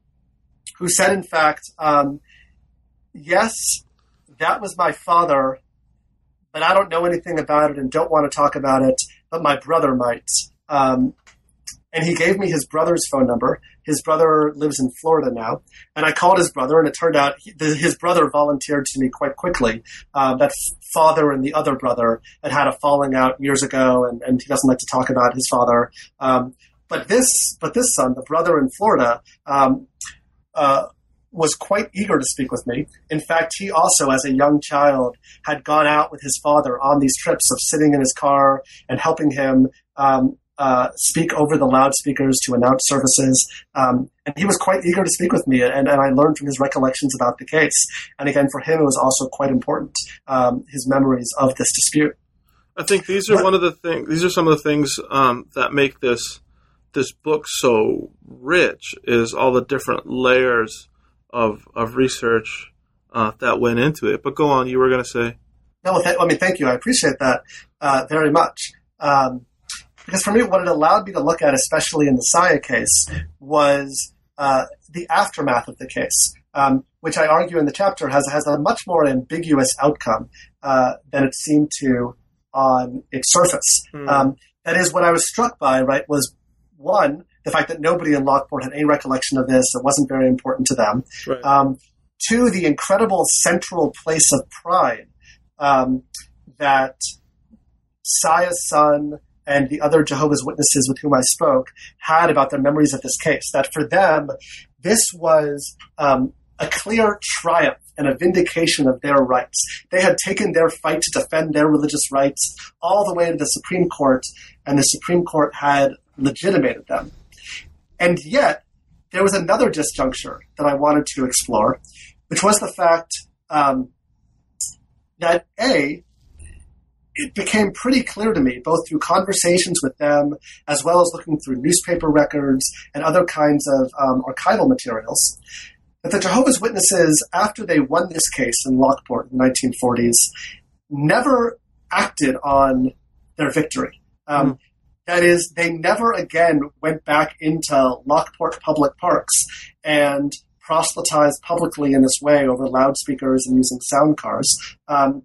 who said, in fact, um, "Yes, that was my father, but I don't know anything about it and don't want to talk about it. But my brother might." Um, and he gave me his brother's phone number. His brother lives in Florida now, and I called his brother, and it turned out he, the, his brother volunteered to me quite quickly. Uh, that father and the other brother had had a falling out years ago, and, and he doesn't like to talk about his father. Um, but this, but this son, the brother in Florida, um, uh, was quite eager to speak with me. In fact, he also, as a young child, had gone out with his father on these trips of sitting in his car and helping him um, uh, speak over the loudspeakers to announce services. Um, and he was quite eager to speak with me, and, and I learned from his recollections about the case. And again, for him, it was also quite important um, his memories of this dispute. I think these are but, one of the things. These are some of the things um, that make this this book so rich. Is all the different layers of of research uh, that went into it. But go on, you were going to say. No, th- I mean, thank you. I appreciate that uh, very much. Um, because for me, what it allowed me to look at, especially in the Saia case, was uh, the aftermath of the case, um, which I argue in the chapter has has a much more ambiguous outcome uh, than it seemed to on its surface. Mm. Um, that is, what I was struck by, right, was one the fact that nobody in Lockport had any recollection of this; it wasn't very important to them. Right. Um, two, the incredible central place of pride um, that Saia's son and the other Jehovah's Witnesses with whom I spoke had about their memories of this case. That for them, this was um, a clear triumph and a vindication of their rights. They had taken their fight to defend their religious rights all the way to the Supreme Court, and the Supreme Court had legitimated them. And yet, there was another disjuncture that I wanted to explore, which was the fact um, that A, it became pretty clear to me, both through conversations with them, as well as looking through newspaper records and other kinds of um, archival materials, that the Jehovah's Witnesses, after they won this case in Lockport in the 1940s, never acted on their victory. Um, mm. That is, they never again went back into Lockport public parks and proselytized publicly in this way over loudspeakers and using sound cars. Um,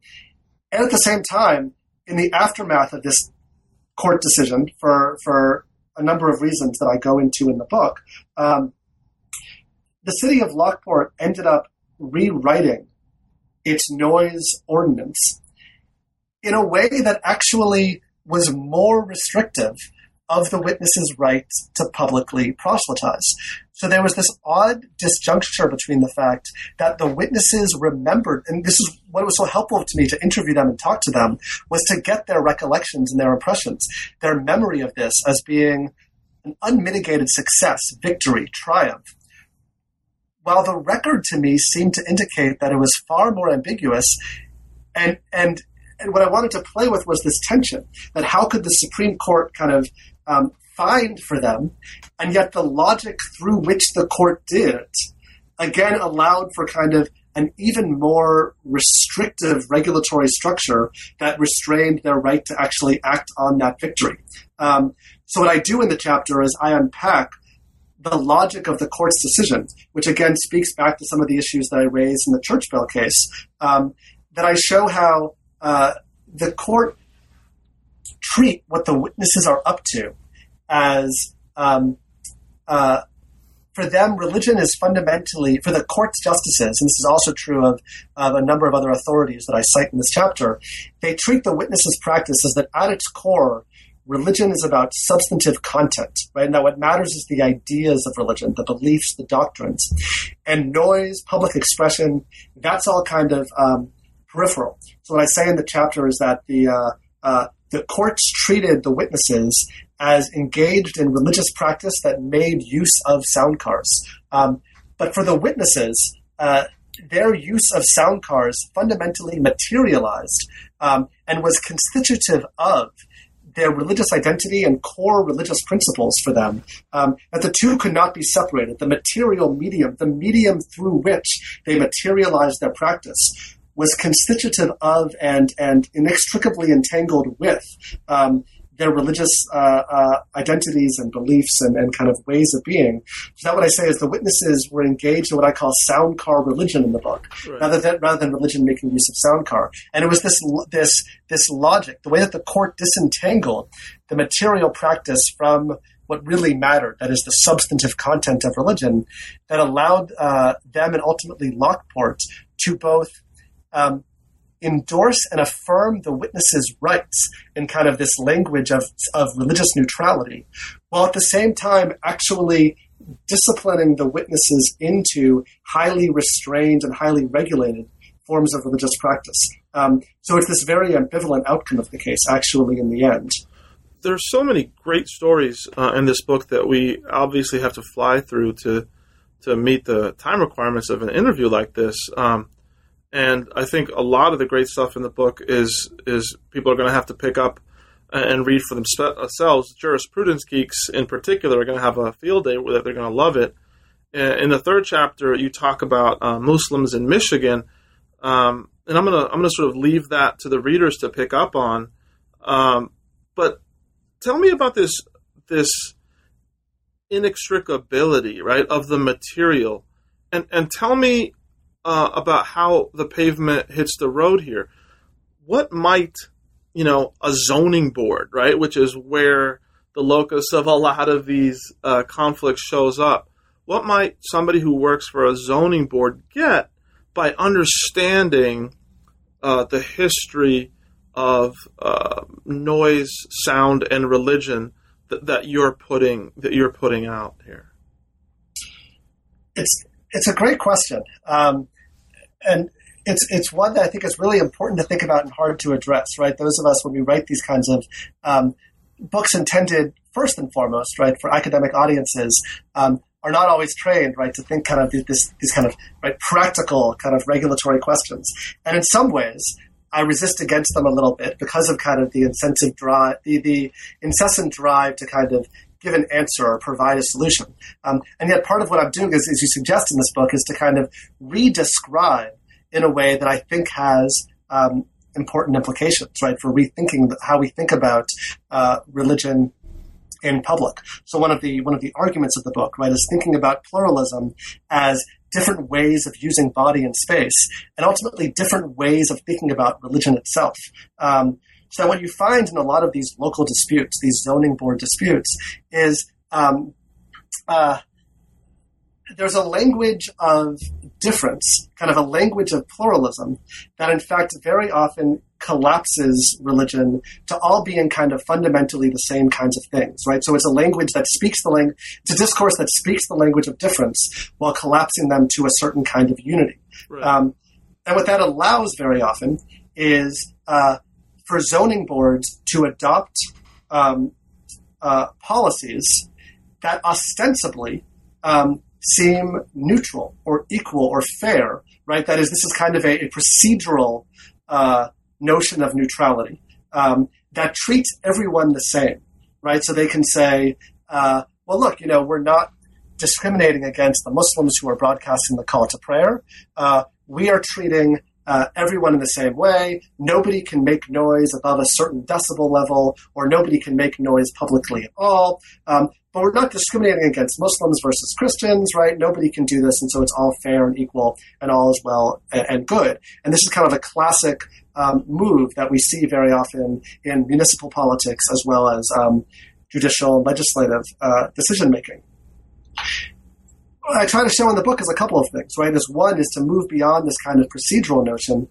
and at the same time, in the aftermath of this court decision, for for a number of reasons that I go into in the book, um, the city of Lockport ended up rewriting its noise ordinance in a way that actually was more restrictive of the witness's right to publicly proselytize. So there was this odd disjuncture between the fact that the witnesses remembered, and this is what was so helpful to me to interview them and talk to them, was to get their recollections and their impressions, their memory of this as being an unmitigated success, victory, triumph. While the record to me seemed to indicate that it was far more ambiguous and and and what I wanted to play with was this tension that how could the Supreme Court kind of um, find for them, and yet the logic through which the court did it again allowed for kind of an even more restrictive regulatory structure that restrained their right to actually act on that victory. Um, so, what I do in the chapter is I unpack the logic of the court's decision, which again speaks back to some of the issues that I raised in the church bell case, um, that I show how uh, the court treat what the witnesses are up to as um, uh, for them, religion is fundamentally, for the court's justices, and this is also true of, of a number of other authorities that I cite in this chapter, they treat the witnesses' practice as that at its core, religion is about substantive content, right? Now, what matters is the ideas of religion, the beliefs, the doctrines. And noise, public expression, that's all kind of um, peripheral. So, what I say in the chapter is that the, uh, uh, the courts treated the witnesses as engaged in religious practice that made use of sound cars. Um, but for the witnesses, uh, their use of sound cars fundamentally materialized um, and was constitutive of their religious identity and core religious principles for them, um, that the two could not be separated. The material medium, the medium through which they materialized their practice, was constitutive of and, and inextricably entangled with um, their religious uh, uh, identities and beliefs and, and, kind of ways of being. So that what I say is the witnesses were engaged in what I call sound car religion in the book, right. rather than rather than religion making use of sound car. And it was this this this logic, the way that the court disentangled the material practice from what really mattered, that is the substantive content of religion, that allowed uh, them and ultimately Lockport to both um, endorse and affirm the witness's rights in kind of this language of, of religious neutrality, while at the same time actually disciplining the witnesses into highly restrained and highly regulated forms of religious practice. Um, so it's this very ambivalent outcome of the case, actually, in the end. There's so many great stories uh, in this book that we obviously have to fly through to to meet the time requirements of an interview like this. Um, and I think a lot of the great stuff in the book is is people are going to have to pick up and read for themselves. Jurisprudence geeks, in particular, are going to have a field day with it. They're going to love it. In the third chapter, you talk about uh, Muslims in Michigan, um, and I'm gonna I'm gonna sort of leave that to the readers to pick up on. Um, but tell me about this this inextricability, right, of the material, and and tell me uh, about how the pavement hits the road here. What might, you know, a zoning board, right, which is where the locus of a lot of these uh, conflicts shows up. What might somebody who works for a zoning board get by understanding uh, the history of uh, noise, sound, and religion that, that you're putting that you're putting out here? It's it's a great question, um, and it's it's one that I think is really important to think about and hard to address. Right, those of us when we write these kinds of um, books intended first and foremost, right, for academic audiences, um, are not always trained, right, to think kind of this, these kind of right practical kind of regulatory questions. And in some ways, I resist against them a little bit because of kind of the incentive drive, the, the incessant drive to kind of give an answer or provide a solution. Um, and yet, part of what I'm doing is, as you suggest in this book, is to kind of redescribe in a way that I think has um, important implications, right, for rethinking how we think about uh, religion in public. So one of the one of the arguments of the book, right, is thinking about pluralism as different ways of using body and space, and ultimately different ways of thinking about religion itself. Um, so what you find in a lot of these local disputes, these zoning board disputes, is um, uh, there's a language of difference, kind of a language of pluralism, that in fact very often collapses religion to all being kind of fundamentally the same kinds of things, right? So it's a language that speaks the language, it's a discourse that speaks the language of difference while collapsing them to a certain kind of unity. Right. Um, and what that allows very often is uh, for zoning boards to adopt um, uh, policies that ostensibly um, seem neutral or equal or fair, right? That is, this is kind of a, a procedural uh, notion of neutrality um, that treats everyone the same, right? So they can say, uh, well, look, you know, we're not discriminating against the Muslims who are broadcasting the call to prayer. Uh, we are treating uh, everyone in the same way. Nobody can make noise above a certain decibel level, or nobody can make noise publicly at all. Um, but we're not discriminating against Muslims versus Christians, right? Nobody can do this, and so it's all fair and equal, and all is well and, and good. And this is kind of a classic um, move that we see very often in municipal politics as well as um, judicial and legislative uh, decision making. What I try to show in the book is a couple of things, right? Is one is to move beyond this kind of procedural notion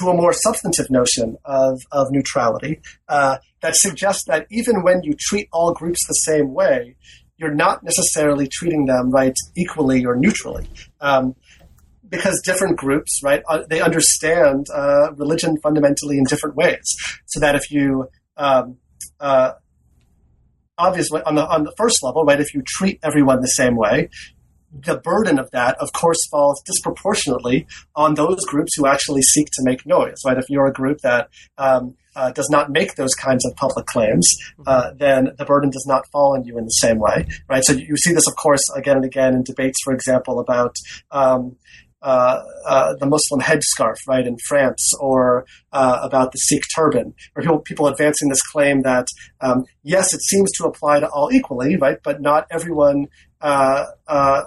to a more substantive notion of, of neutrality uh, that suggests that even when you treat all groups the same way, you're not necessarily treating them right equally or neutrally. Um, because different groups, right, uh, they understand uh, religion fundamentally in different ways. So that if you um, uh, obviously on the on the first level, right, if you treat everyone the same way, the burden of that, of course, falls disproportionately on those groups who actually seek to make noise. Right? If you're a group that um, uh, does not make those kinds of public claims, uh, mm-hmm. then the burden does not fall on you in the same way. Right? So you see this, of course, again and again in debates, for example, about um, uh, uh, the Muslim headscarf, right, in France, or uh, about the Sikh turban, or people, people advancing this claim that um, yes, it seems to apply to all equally, right, but not everyone uh, uh,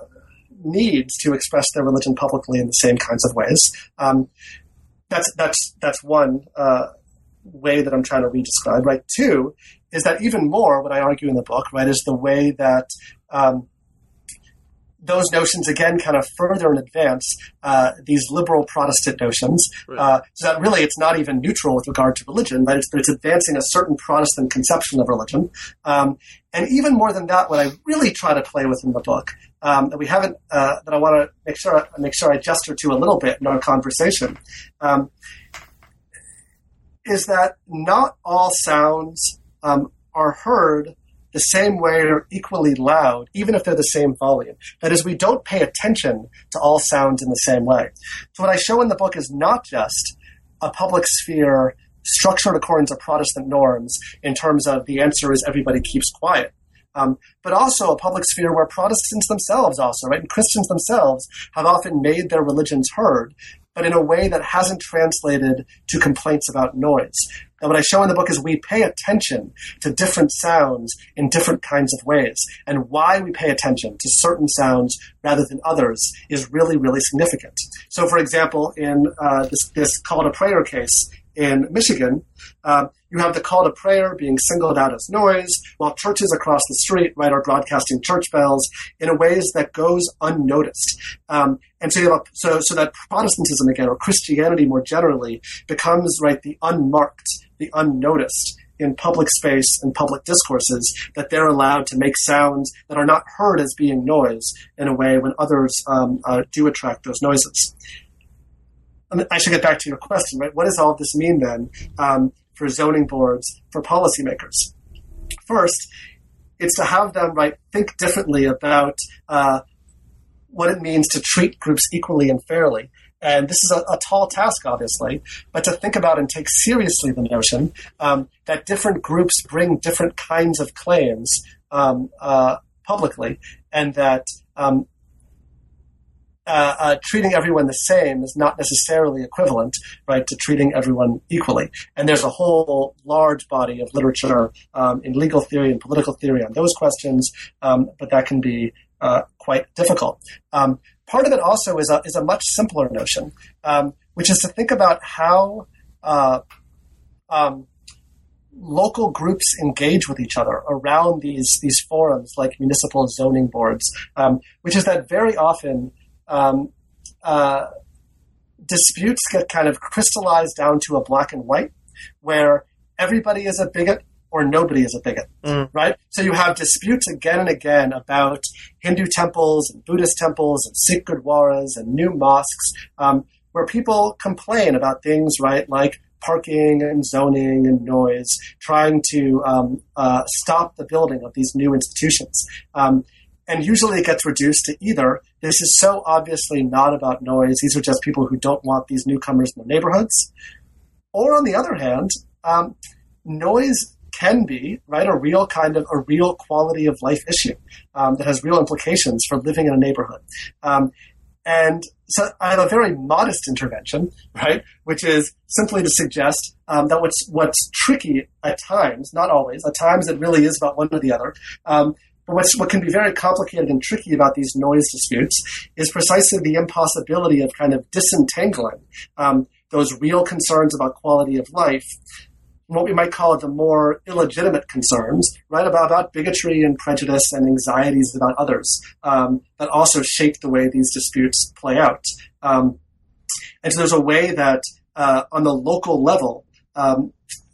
needs to express their religion publicly in the same kinds of ways. Um, that's that's that's one uh, way that I'm trying to redescribe. Right. Two is that even more what I argue in the book, right, is the way that um, those notions again kind of further and advance uh, these liberal Protestant notions. Right. Uh, so that really it's not even neutral with regard to religion, but it's, but it's advancing a certain Protestant conception of religion. Um, and even more than that, what I really try to play with in the book um, that we haven't uh, that I want to make sure make sure I gesture to a little bit in our conversation um, is that not all sounds um, are heard the same way or equally loud, even if they're the same volume. That is, we don't pay attention to all sounds in the same way. So what I show in the book is not just a public sphere structured according to Protestant norms in terms of the answer is everybody keeps quiet um, but also a public sphere where Protestants themselves also, right, and Christians themselves have often made their religions heard, but in a way that hasn't translated to complaints about noise. And what I show in the book is we pay attention to different sounds in different kinds of ways. And why we pay attention to certain sounds rather than others is really, really significant. So, for example, in uh, this, this call to prayer case in Michigan, uh, you have the call to prayer being singled out as noise, while churches across the street, right, are broadcasting church bells in a ways that goes unnoticed. Um, and so, a, so, so that Protestantism again, or Christianity more generally, becomes right the unmarked, the unnoticed in public space and public discourses that they're allowed to make sounds that are not heard as being noise in a way when others um, uh, do attract those noises. I should get back to your question, right? What does all this mean then um, for zoning boards, for policymakers? First, it's to have them right think differently about uh, what it means to treat groups equally and fairly. And this is a, a, tall task, obviously, but to think about and take seriously the notion um, that different groups bring different kinds of claims um, uh, publicly, and that um, uh, uh, treating everyone the same is not necessarily equivalent, right, to treating everyone equally. And there's a whole large body of literature um, in legal theory and political theory on those questions, um, but that can be uh, quite difficult. Um, part of it also is a, is a much simpler notion, um, which is to think about how uh, um, local groups engage with each other around these these forums like municipal zoning boards, um, which is that very often um, uh, disputes get kind of crystallized down to a black and white, where everybody is a bigot or nobody is a bigot, mm. right? So you have disputes again and again about Hindu temples and Buddhist temples and Sikh gurdwaras and new mosques, um, where people complain about things, right, like parking and zoning and noise, trying to um, uh, stop the building of these new institutions. Um, and usually it gets reduced to either this is so obviously not about noise, these are just people who don't want these newcomers in the neighborhoods. Or on the other hand, um, noise can be right a real kind of a real quality of life issue um, that has real implications for living in a neighborhood. Um, and so I have a very modest intervention, right, which is simply to suggest um, that what's what's tricky at times, not always, at times it really is about one or the other, um, but what's, what can be very complicated and tricky about these noise disputes is precisely the impossibility of kind of disentangling um, those real concerns about quality of life what we might call the more illegitimate concerns, right, about, about bigotry and prejudice and anxieties about others um, that also shape the way these disputes play out. Um, and so there's a way that uh, on the local level, um,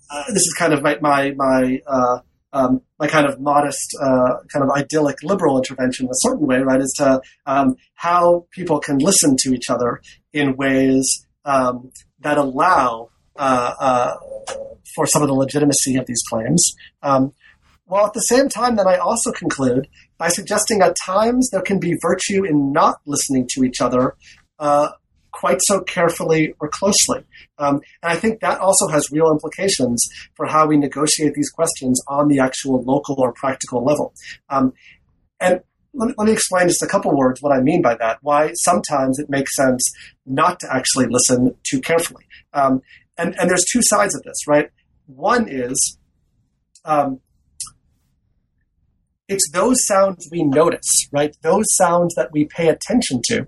uh, this is kind of my, my, my uh, um, my kind of modest, uh, kind of idyllic liberal intervention in a certain way, right, is to um, how people can listen to each other in ways um, that allow uh, uh, for some of the legitimacy of these claims. Um, while at the same time, then I also conclude by suggesting at times there can be virtue in not listening to each other uh, quite so carefully or closely. Um, and I think that also has real implications for how we negotiate these questions on the actual local or practical level. Um, and let me, let me explain just a couple words what I mean by that, why sometimes it makes sense not to actually listen too carefully. Um, and, and there's two sides of this, right? One is um, it's those sounds we notice, right? Those sounds that we pay attention to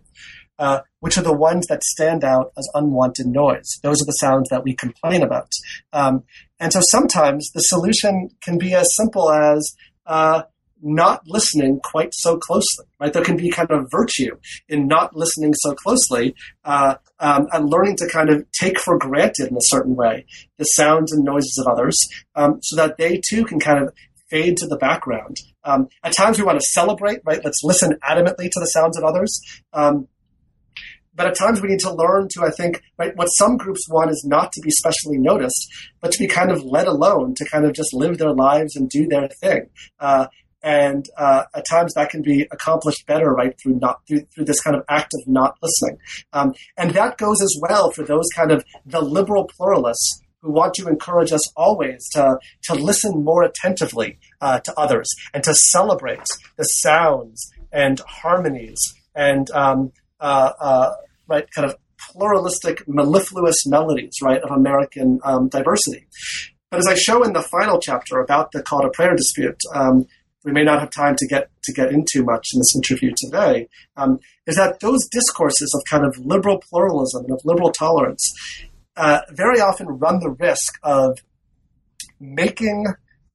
uh, which are the ones that stand out as unwanted noise. Those are the sounds that we complain about. Um, and so sometimes the solution can be as simple as uh, not listening quite so closely, right? There can be kind of virtue in not listening so closely uh, um, and learning to kind of take for granted in a certain way the sounds and noises of others um, so that they too can kind of fade to the background. Um, at times we want to celebrate, right? Let's listen adamantly to the sounds of others. Um, but at times we need to learn to, I think, right, what some groups want is not to be specially noticed, but to be kind of let alone, to kind of just live their lives and do their thing. Uh, and uh, at times that can be accomplished better, right, through not through, through this kind of act of not listening. Um, and that goes as well for those kind of the liberal pluralists who want to encourage us always to to listen more attentively uh, to others and to celebrate the sounds and harmonies and um, uh, uh, right, kind of pluralistic, mellifluous melodies, right, of American um, diversity. But as I show in the final chapter about the call to prayer dispute, um, we may not have time to get to get into much in this interview today, um, is that those discourses of kind of liberal pluralism and of liberal tolerance uh, very often run the risk of making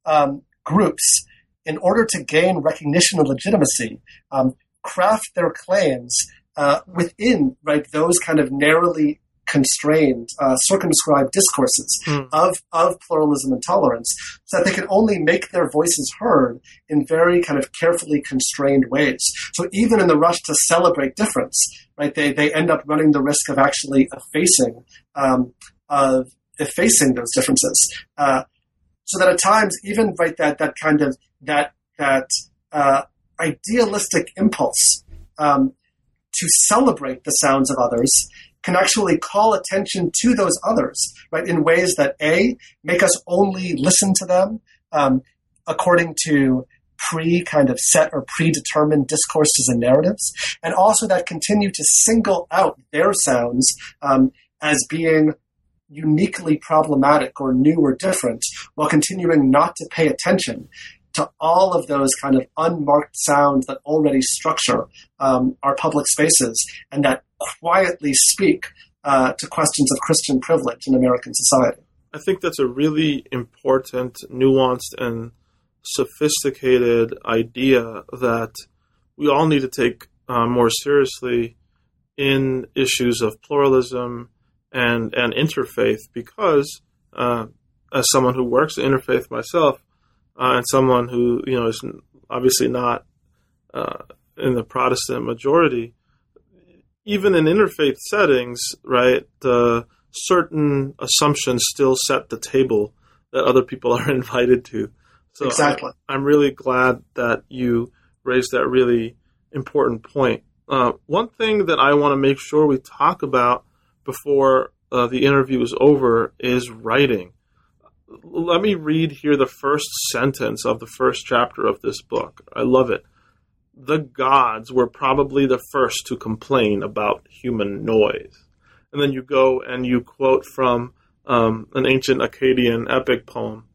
um, groups in order to gain recognition and legitimacy, um, craft their claims uh, within right those kind of narrowly constrained, uh, circumscribed discourses mm. of, of pluralism and tolerance, so that they can only make their voices heard in very kind of carefully constrained ways. So even in the rush to celebrate difference, right, they, they end up running the risk of actually effacing um, of effacing those differences. Uh, so that at times, even right that that kind of that that uh, idealistic impulse um, to celebrate the sounds of others can actually call attention to those others, right, in ways that A, make us only listen to them um, according to pre kind of set or predetermined discourses and narratives, and also that continue to single out their sounds um, as being uniquely problematic or new or different while continuing not to pay attention to all of those kind of unmarked sounds that already structure um, our public spaces and that quietly speak uh, to questions of Christian privilege in American society. I think that's a really important, nuanced, and sophisticated idea that we all need to take uh, more seriously in issues of pluralism and and interfaith because uh, as someone who works in interfaith myself uh, and someone who you know is obviously not uh, in the Protestant majority, even in interfaith settings, right, the certain assumptions still set the table that other people are invited to. So exactly. I, am really glad that you raised that really important point. Uh, one thing that I want to make sure we talk about before uh, the interview is over is writing. Let me read here the first sentence of the first chapter of this book. I love it. The gods were probably the first to complain about human noise. And then you go and you quote from um, an ancient Akkadian epic poem.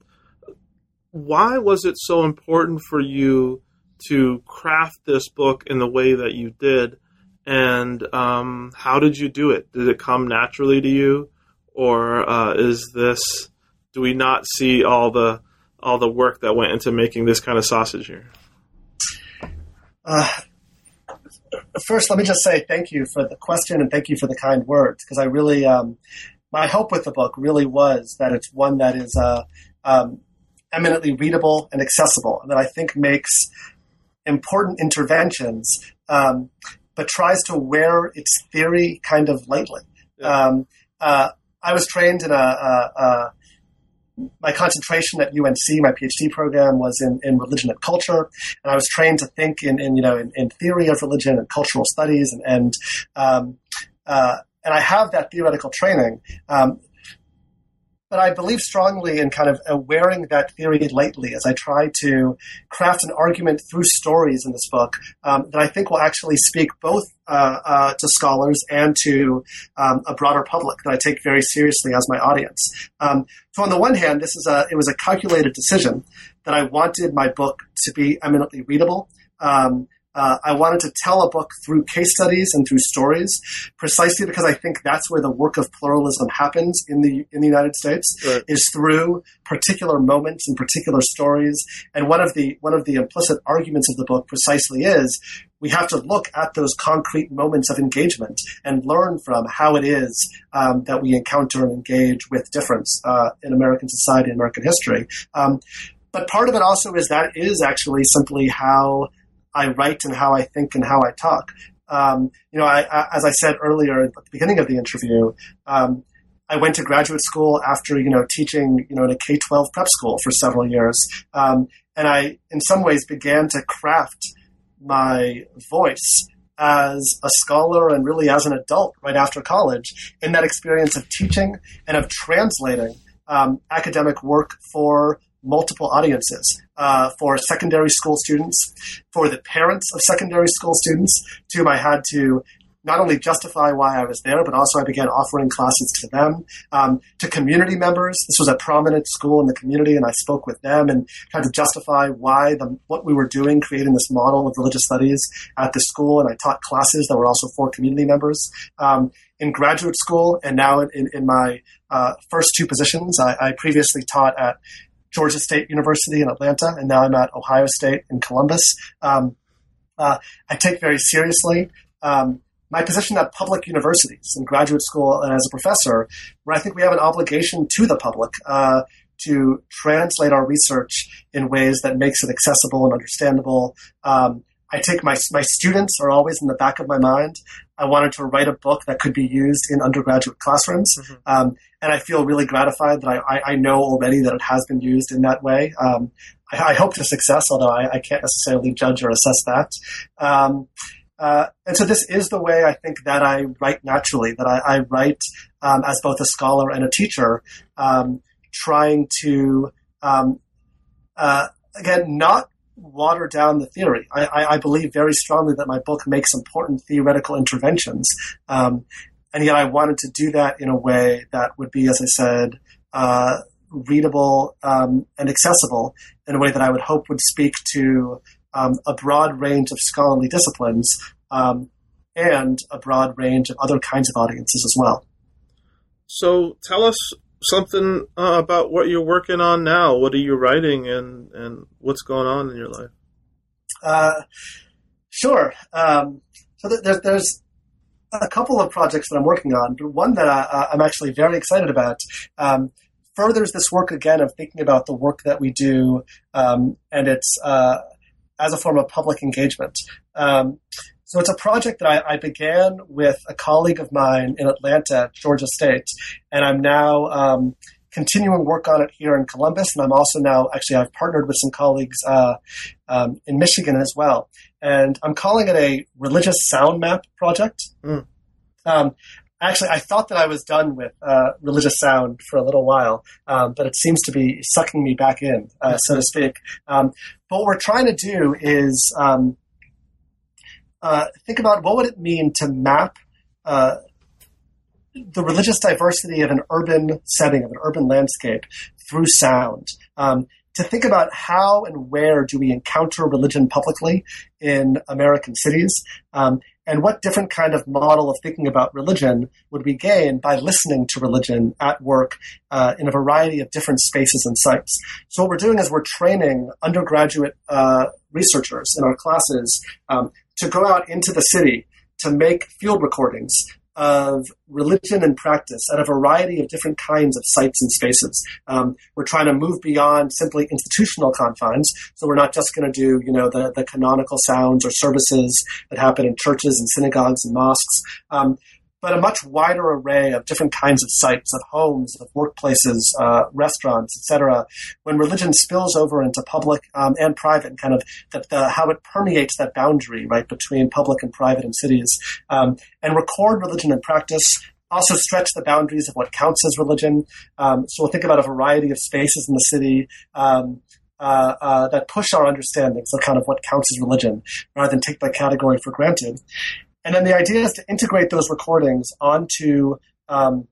Why was it so important for you to craft this book in the way that you did? And um, how did you do it? Did it come naturally to you, or uh, is this? Do we not see all the all the work that went into making this kind of sausage here? Uh, first, let me just say thank you for the question and thank you for the kind words because I really, um, my hope with the book really was that it's one that is uh, um, eminently readable and accessible, and that I think makes important interventions um, but tries to wear its theory kind of lightly. Yeah. Um, uh, I was trained in a, a, a, my concentration at UNC, my PhD program was in, in religion and culture, and I was trained to think in, in you know in, in, theory of religion and cultural studies, and and um, uh, and I have that theoretical training. Um, but I believe strongly in kind of wearing that theory lightly as I try to craft an argument through stories in this book um, that I think will actually speak both uh, uh, to scholars and to um, a broader public that I take very seriously as my audience. Um, so on the one hand, this is a it was a calculated decision that I wanted my book to be eminently readable. Um, uh, I wanted to tell a book through case studies and through stories, precisely because I think that's where the work of pluralism happens in the in the United States right. is through particular moments and particular stories. And one of the one of the implicit arguments of the book precisely is we have to look at those concrete moments of engagement and learn from how it is um, that we encounter and engage with difference uh, in American society and American history. Um, but part of it also is that is actually simply how I write and how I think and how I talk. Um, you know, I, I, as I said earlier at the beginning of the interview, um, I went to graduate school after you know teaching you know in a K twelve prep school for several years, um, and I in some ways began to craft my voice as a scholar and really as an adult right after college in that experience of teaching and of translating um, academic work for multiple audiences uh, for secondary school students, for the parents of secondary school students, to whom I had to not only justify why I was there, but also I began offering classes to them, um, to community members. This was a prominent school in the community, and I spoke with them and tried to justify why the, what we were doing, creating this model of religious studies at the school. And I taught classes that were also for community members. Um, in graduate school, and now in, in my uh, first two positions, I, I previously taught at Georgia State University in Atlanta, and now I'm at Ohio State in Columbus. Um, uh, I take very seriously um, my position at public universities in graduate school and as a professor, where I think we have an obligation to the public uh, to translate our research in ways that makes it accessible and understandable. Um, I take my my students are always in the back of my mind. I wanted to write a book that could be used in undergraduate classrooms, mm-hmm. um, and I feel really gratified that I, I, I, know already that it has been used in that way. Um, I, I, hope to success, although I, can't necessarily judge or assess that. Um, uh, and so this is the way I think that I write naturally, that I, I write um, as both a scholar and a teacher, um, trying to, um, uh, again, not water down the theory. I, I, I, believe very strongly that my book makes important theoretical interventions. Um, and yet I wanted to do that in a way that would be, as I said, uh, readable um, and accessible in a way that I would hope would speak to um, a broad range of scholarly disciplines um, and a broad range of other kinds of audiences as well. So tell us something uh, about what you're working on now. What are you writing and, and what's going on in your life? Uh, sure. Um, so th- there's a couple of projects that I'm working on, but one that I, am actually very excited about um, furthers this work again of thinking about the work that we do um, and it's uh, as a form of public engagement. Um, so it's a project that I, I, began with a colleague of mine in Atlanta, Georgia State, and I'm now um, continuing work on it here in Columbus, and I'm also now actually I've partnered with some colleagues uh, um, in Michigan as well, and I'm calling it a religious sound map project. Mm. Um, actually, I thought that I was done with uh, religious sound for a little while, um, but it seems to be sucking me back in, uh, so to speak. Um, but what we're trying to do is um, uh, think about what would it mean to map uh, the religious diversity of an urban setting, of an urban landscape through sound. Um, to think about how and where do we encounter religion publicly in American cities, um, and what different kind of model of thinking about religion would we gain by listening to religion at work uh, in a variety of different spaces and sites. So what we're doing is we're training undergraduate uh, researchers in our classes um, to go out into the city to make field recordings of religion and practice at a variety of different kinds of sites and spaces. Um, we're trying to move beyond simply institutional confines, so we're not just going to do, you know, the, the canonical sounds or services that happen in churches and synagogues and mosques. Um, but a much wider array of different kinds of sites, of homes, of workplaces, uh, restaurants, etc. When religion spills over into public um, and private, and kind of the, the, how it permeates that boundary right between public and private in cities, um, and record religion and practice also stretch the boundaries of what counts as religion. Um, so we'll think about a variety of spaces in the city um, uh, uh, that push our understandings of kind of what counts as religion, rather than take that category for granted. And then the idea is to integrate those recordings onto um,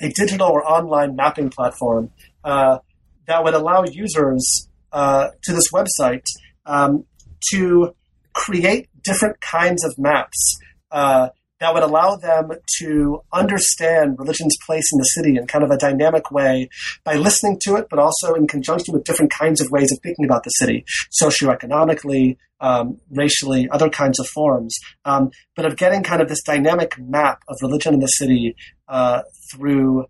a digital or online mapping platform uh, that would allow users uh, to this website um, to create different kinds of maps uh, that would allow them to understand religion's place in the city in kind of a dynamic way by listening to it, but also in conjunction with different kinds of ways of thinking about the city, socioeconomically, um, racially, other kinds of forms, um, but of getting kind of this dynamic map of religion in the city uh, through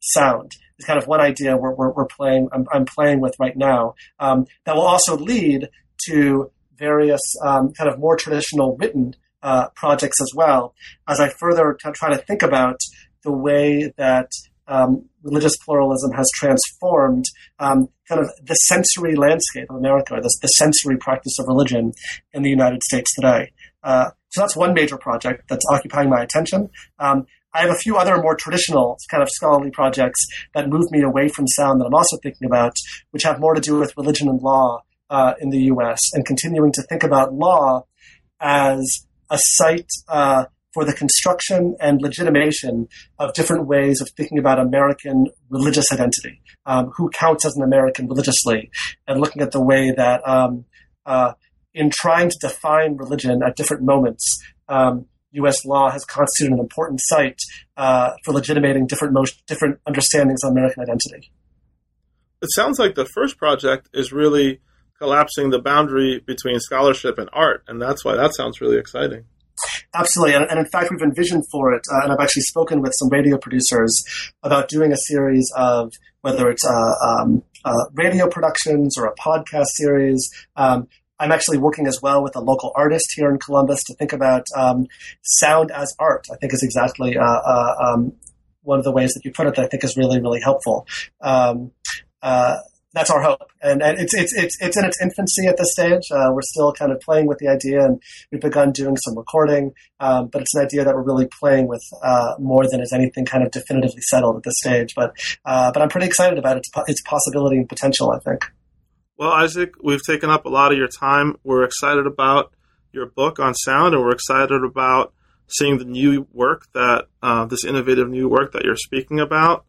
sound is kind of one idea we're, we're, we're playing. I'm, I'm, playing with right now um, that will also lead to various um, kind of more traditional written uh, projects as well, as I further t- try to think about the way that um, religious pluralism has transformed um, kind of the sensory landscape of America, the, the, sensory practice of religion in the United States today. Uh, so that's one major project that's occupying my attention. Um, I have a few other more traditional kind of scholarly projects that move me away from sound that I'm also thinking about, which have more to do with religion and law uh, in the U.S. and continuing to think about law as a site uh, for the construction and legitimation of different ways of thinking about American religious identity. Um, who counts as an American religiously, and looking at the way that um, uh, in trying to define religion at different moments, um, U.S. law has constituted an important site uh, for legitimating different different understandings of American identity. it sounds like the first project is really collapsing the boundary between scholarship and art, and that's why that sounds really exciting. Absolutely, and, and, in fact, we've envisioned for it, uh, and I've actually spoken with some radio producers about doing a series of whether it's uh, um, uh, radio productions or a podcast series. Um, I'm actually working as well with a local artist here in Columbus to think about um, sound as art. I think is exactly uh, uh, um, one of the ways that you put it that I think is really really helpful. Um, uh, that's our hope, and, and it's, it's it's it's in its infancy at this stage. Uh, we're still kind of playing with the idea, and we've begun doing some recording. Um, but it's an idea that we're really playing with uh, more than is anything kind of definitively settled at this stage. But uh, but I'm pretty excited about its its possibility and potential. I think. Well, Isaac, we've taken up a lot of your time. We're excited about your book on sound, and we're excited about seeing the new work that uh, this innovative new work that you're speaking about.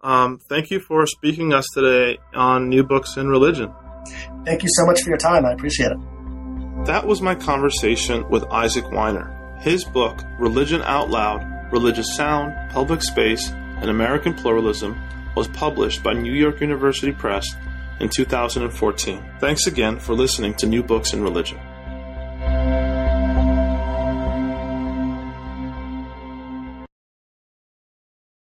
Um, thank you for speaking us today on New Books in Religion. Thank you so much for your time. I appreciate it. That was my conversation with Isaac Weiner. His book, Religion Out Loud Religious Sound, Public Space, and American Pluralism, was published by New York University Press in 2014. Thanks again for listening to New Books in Religion.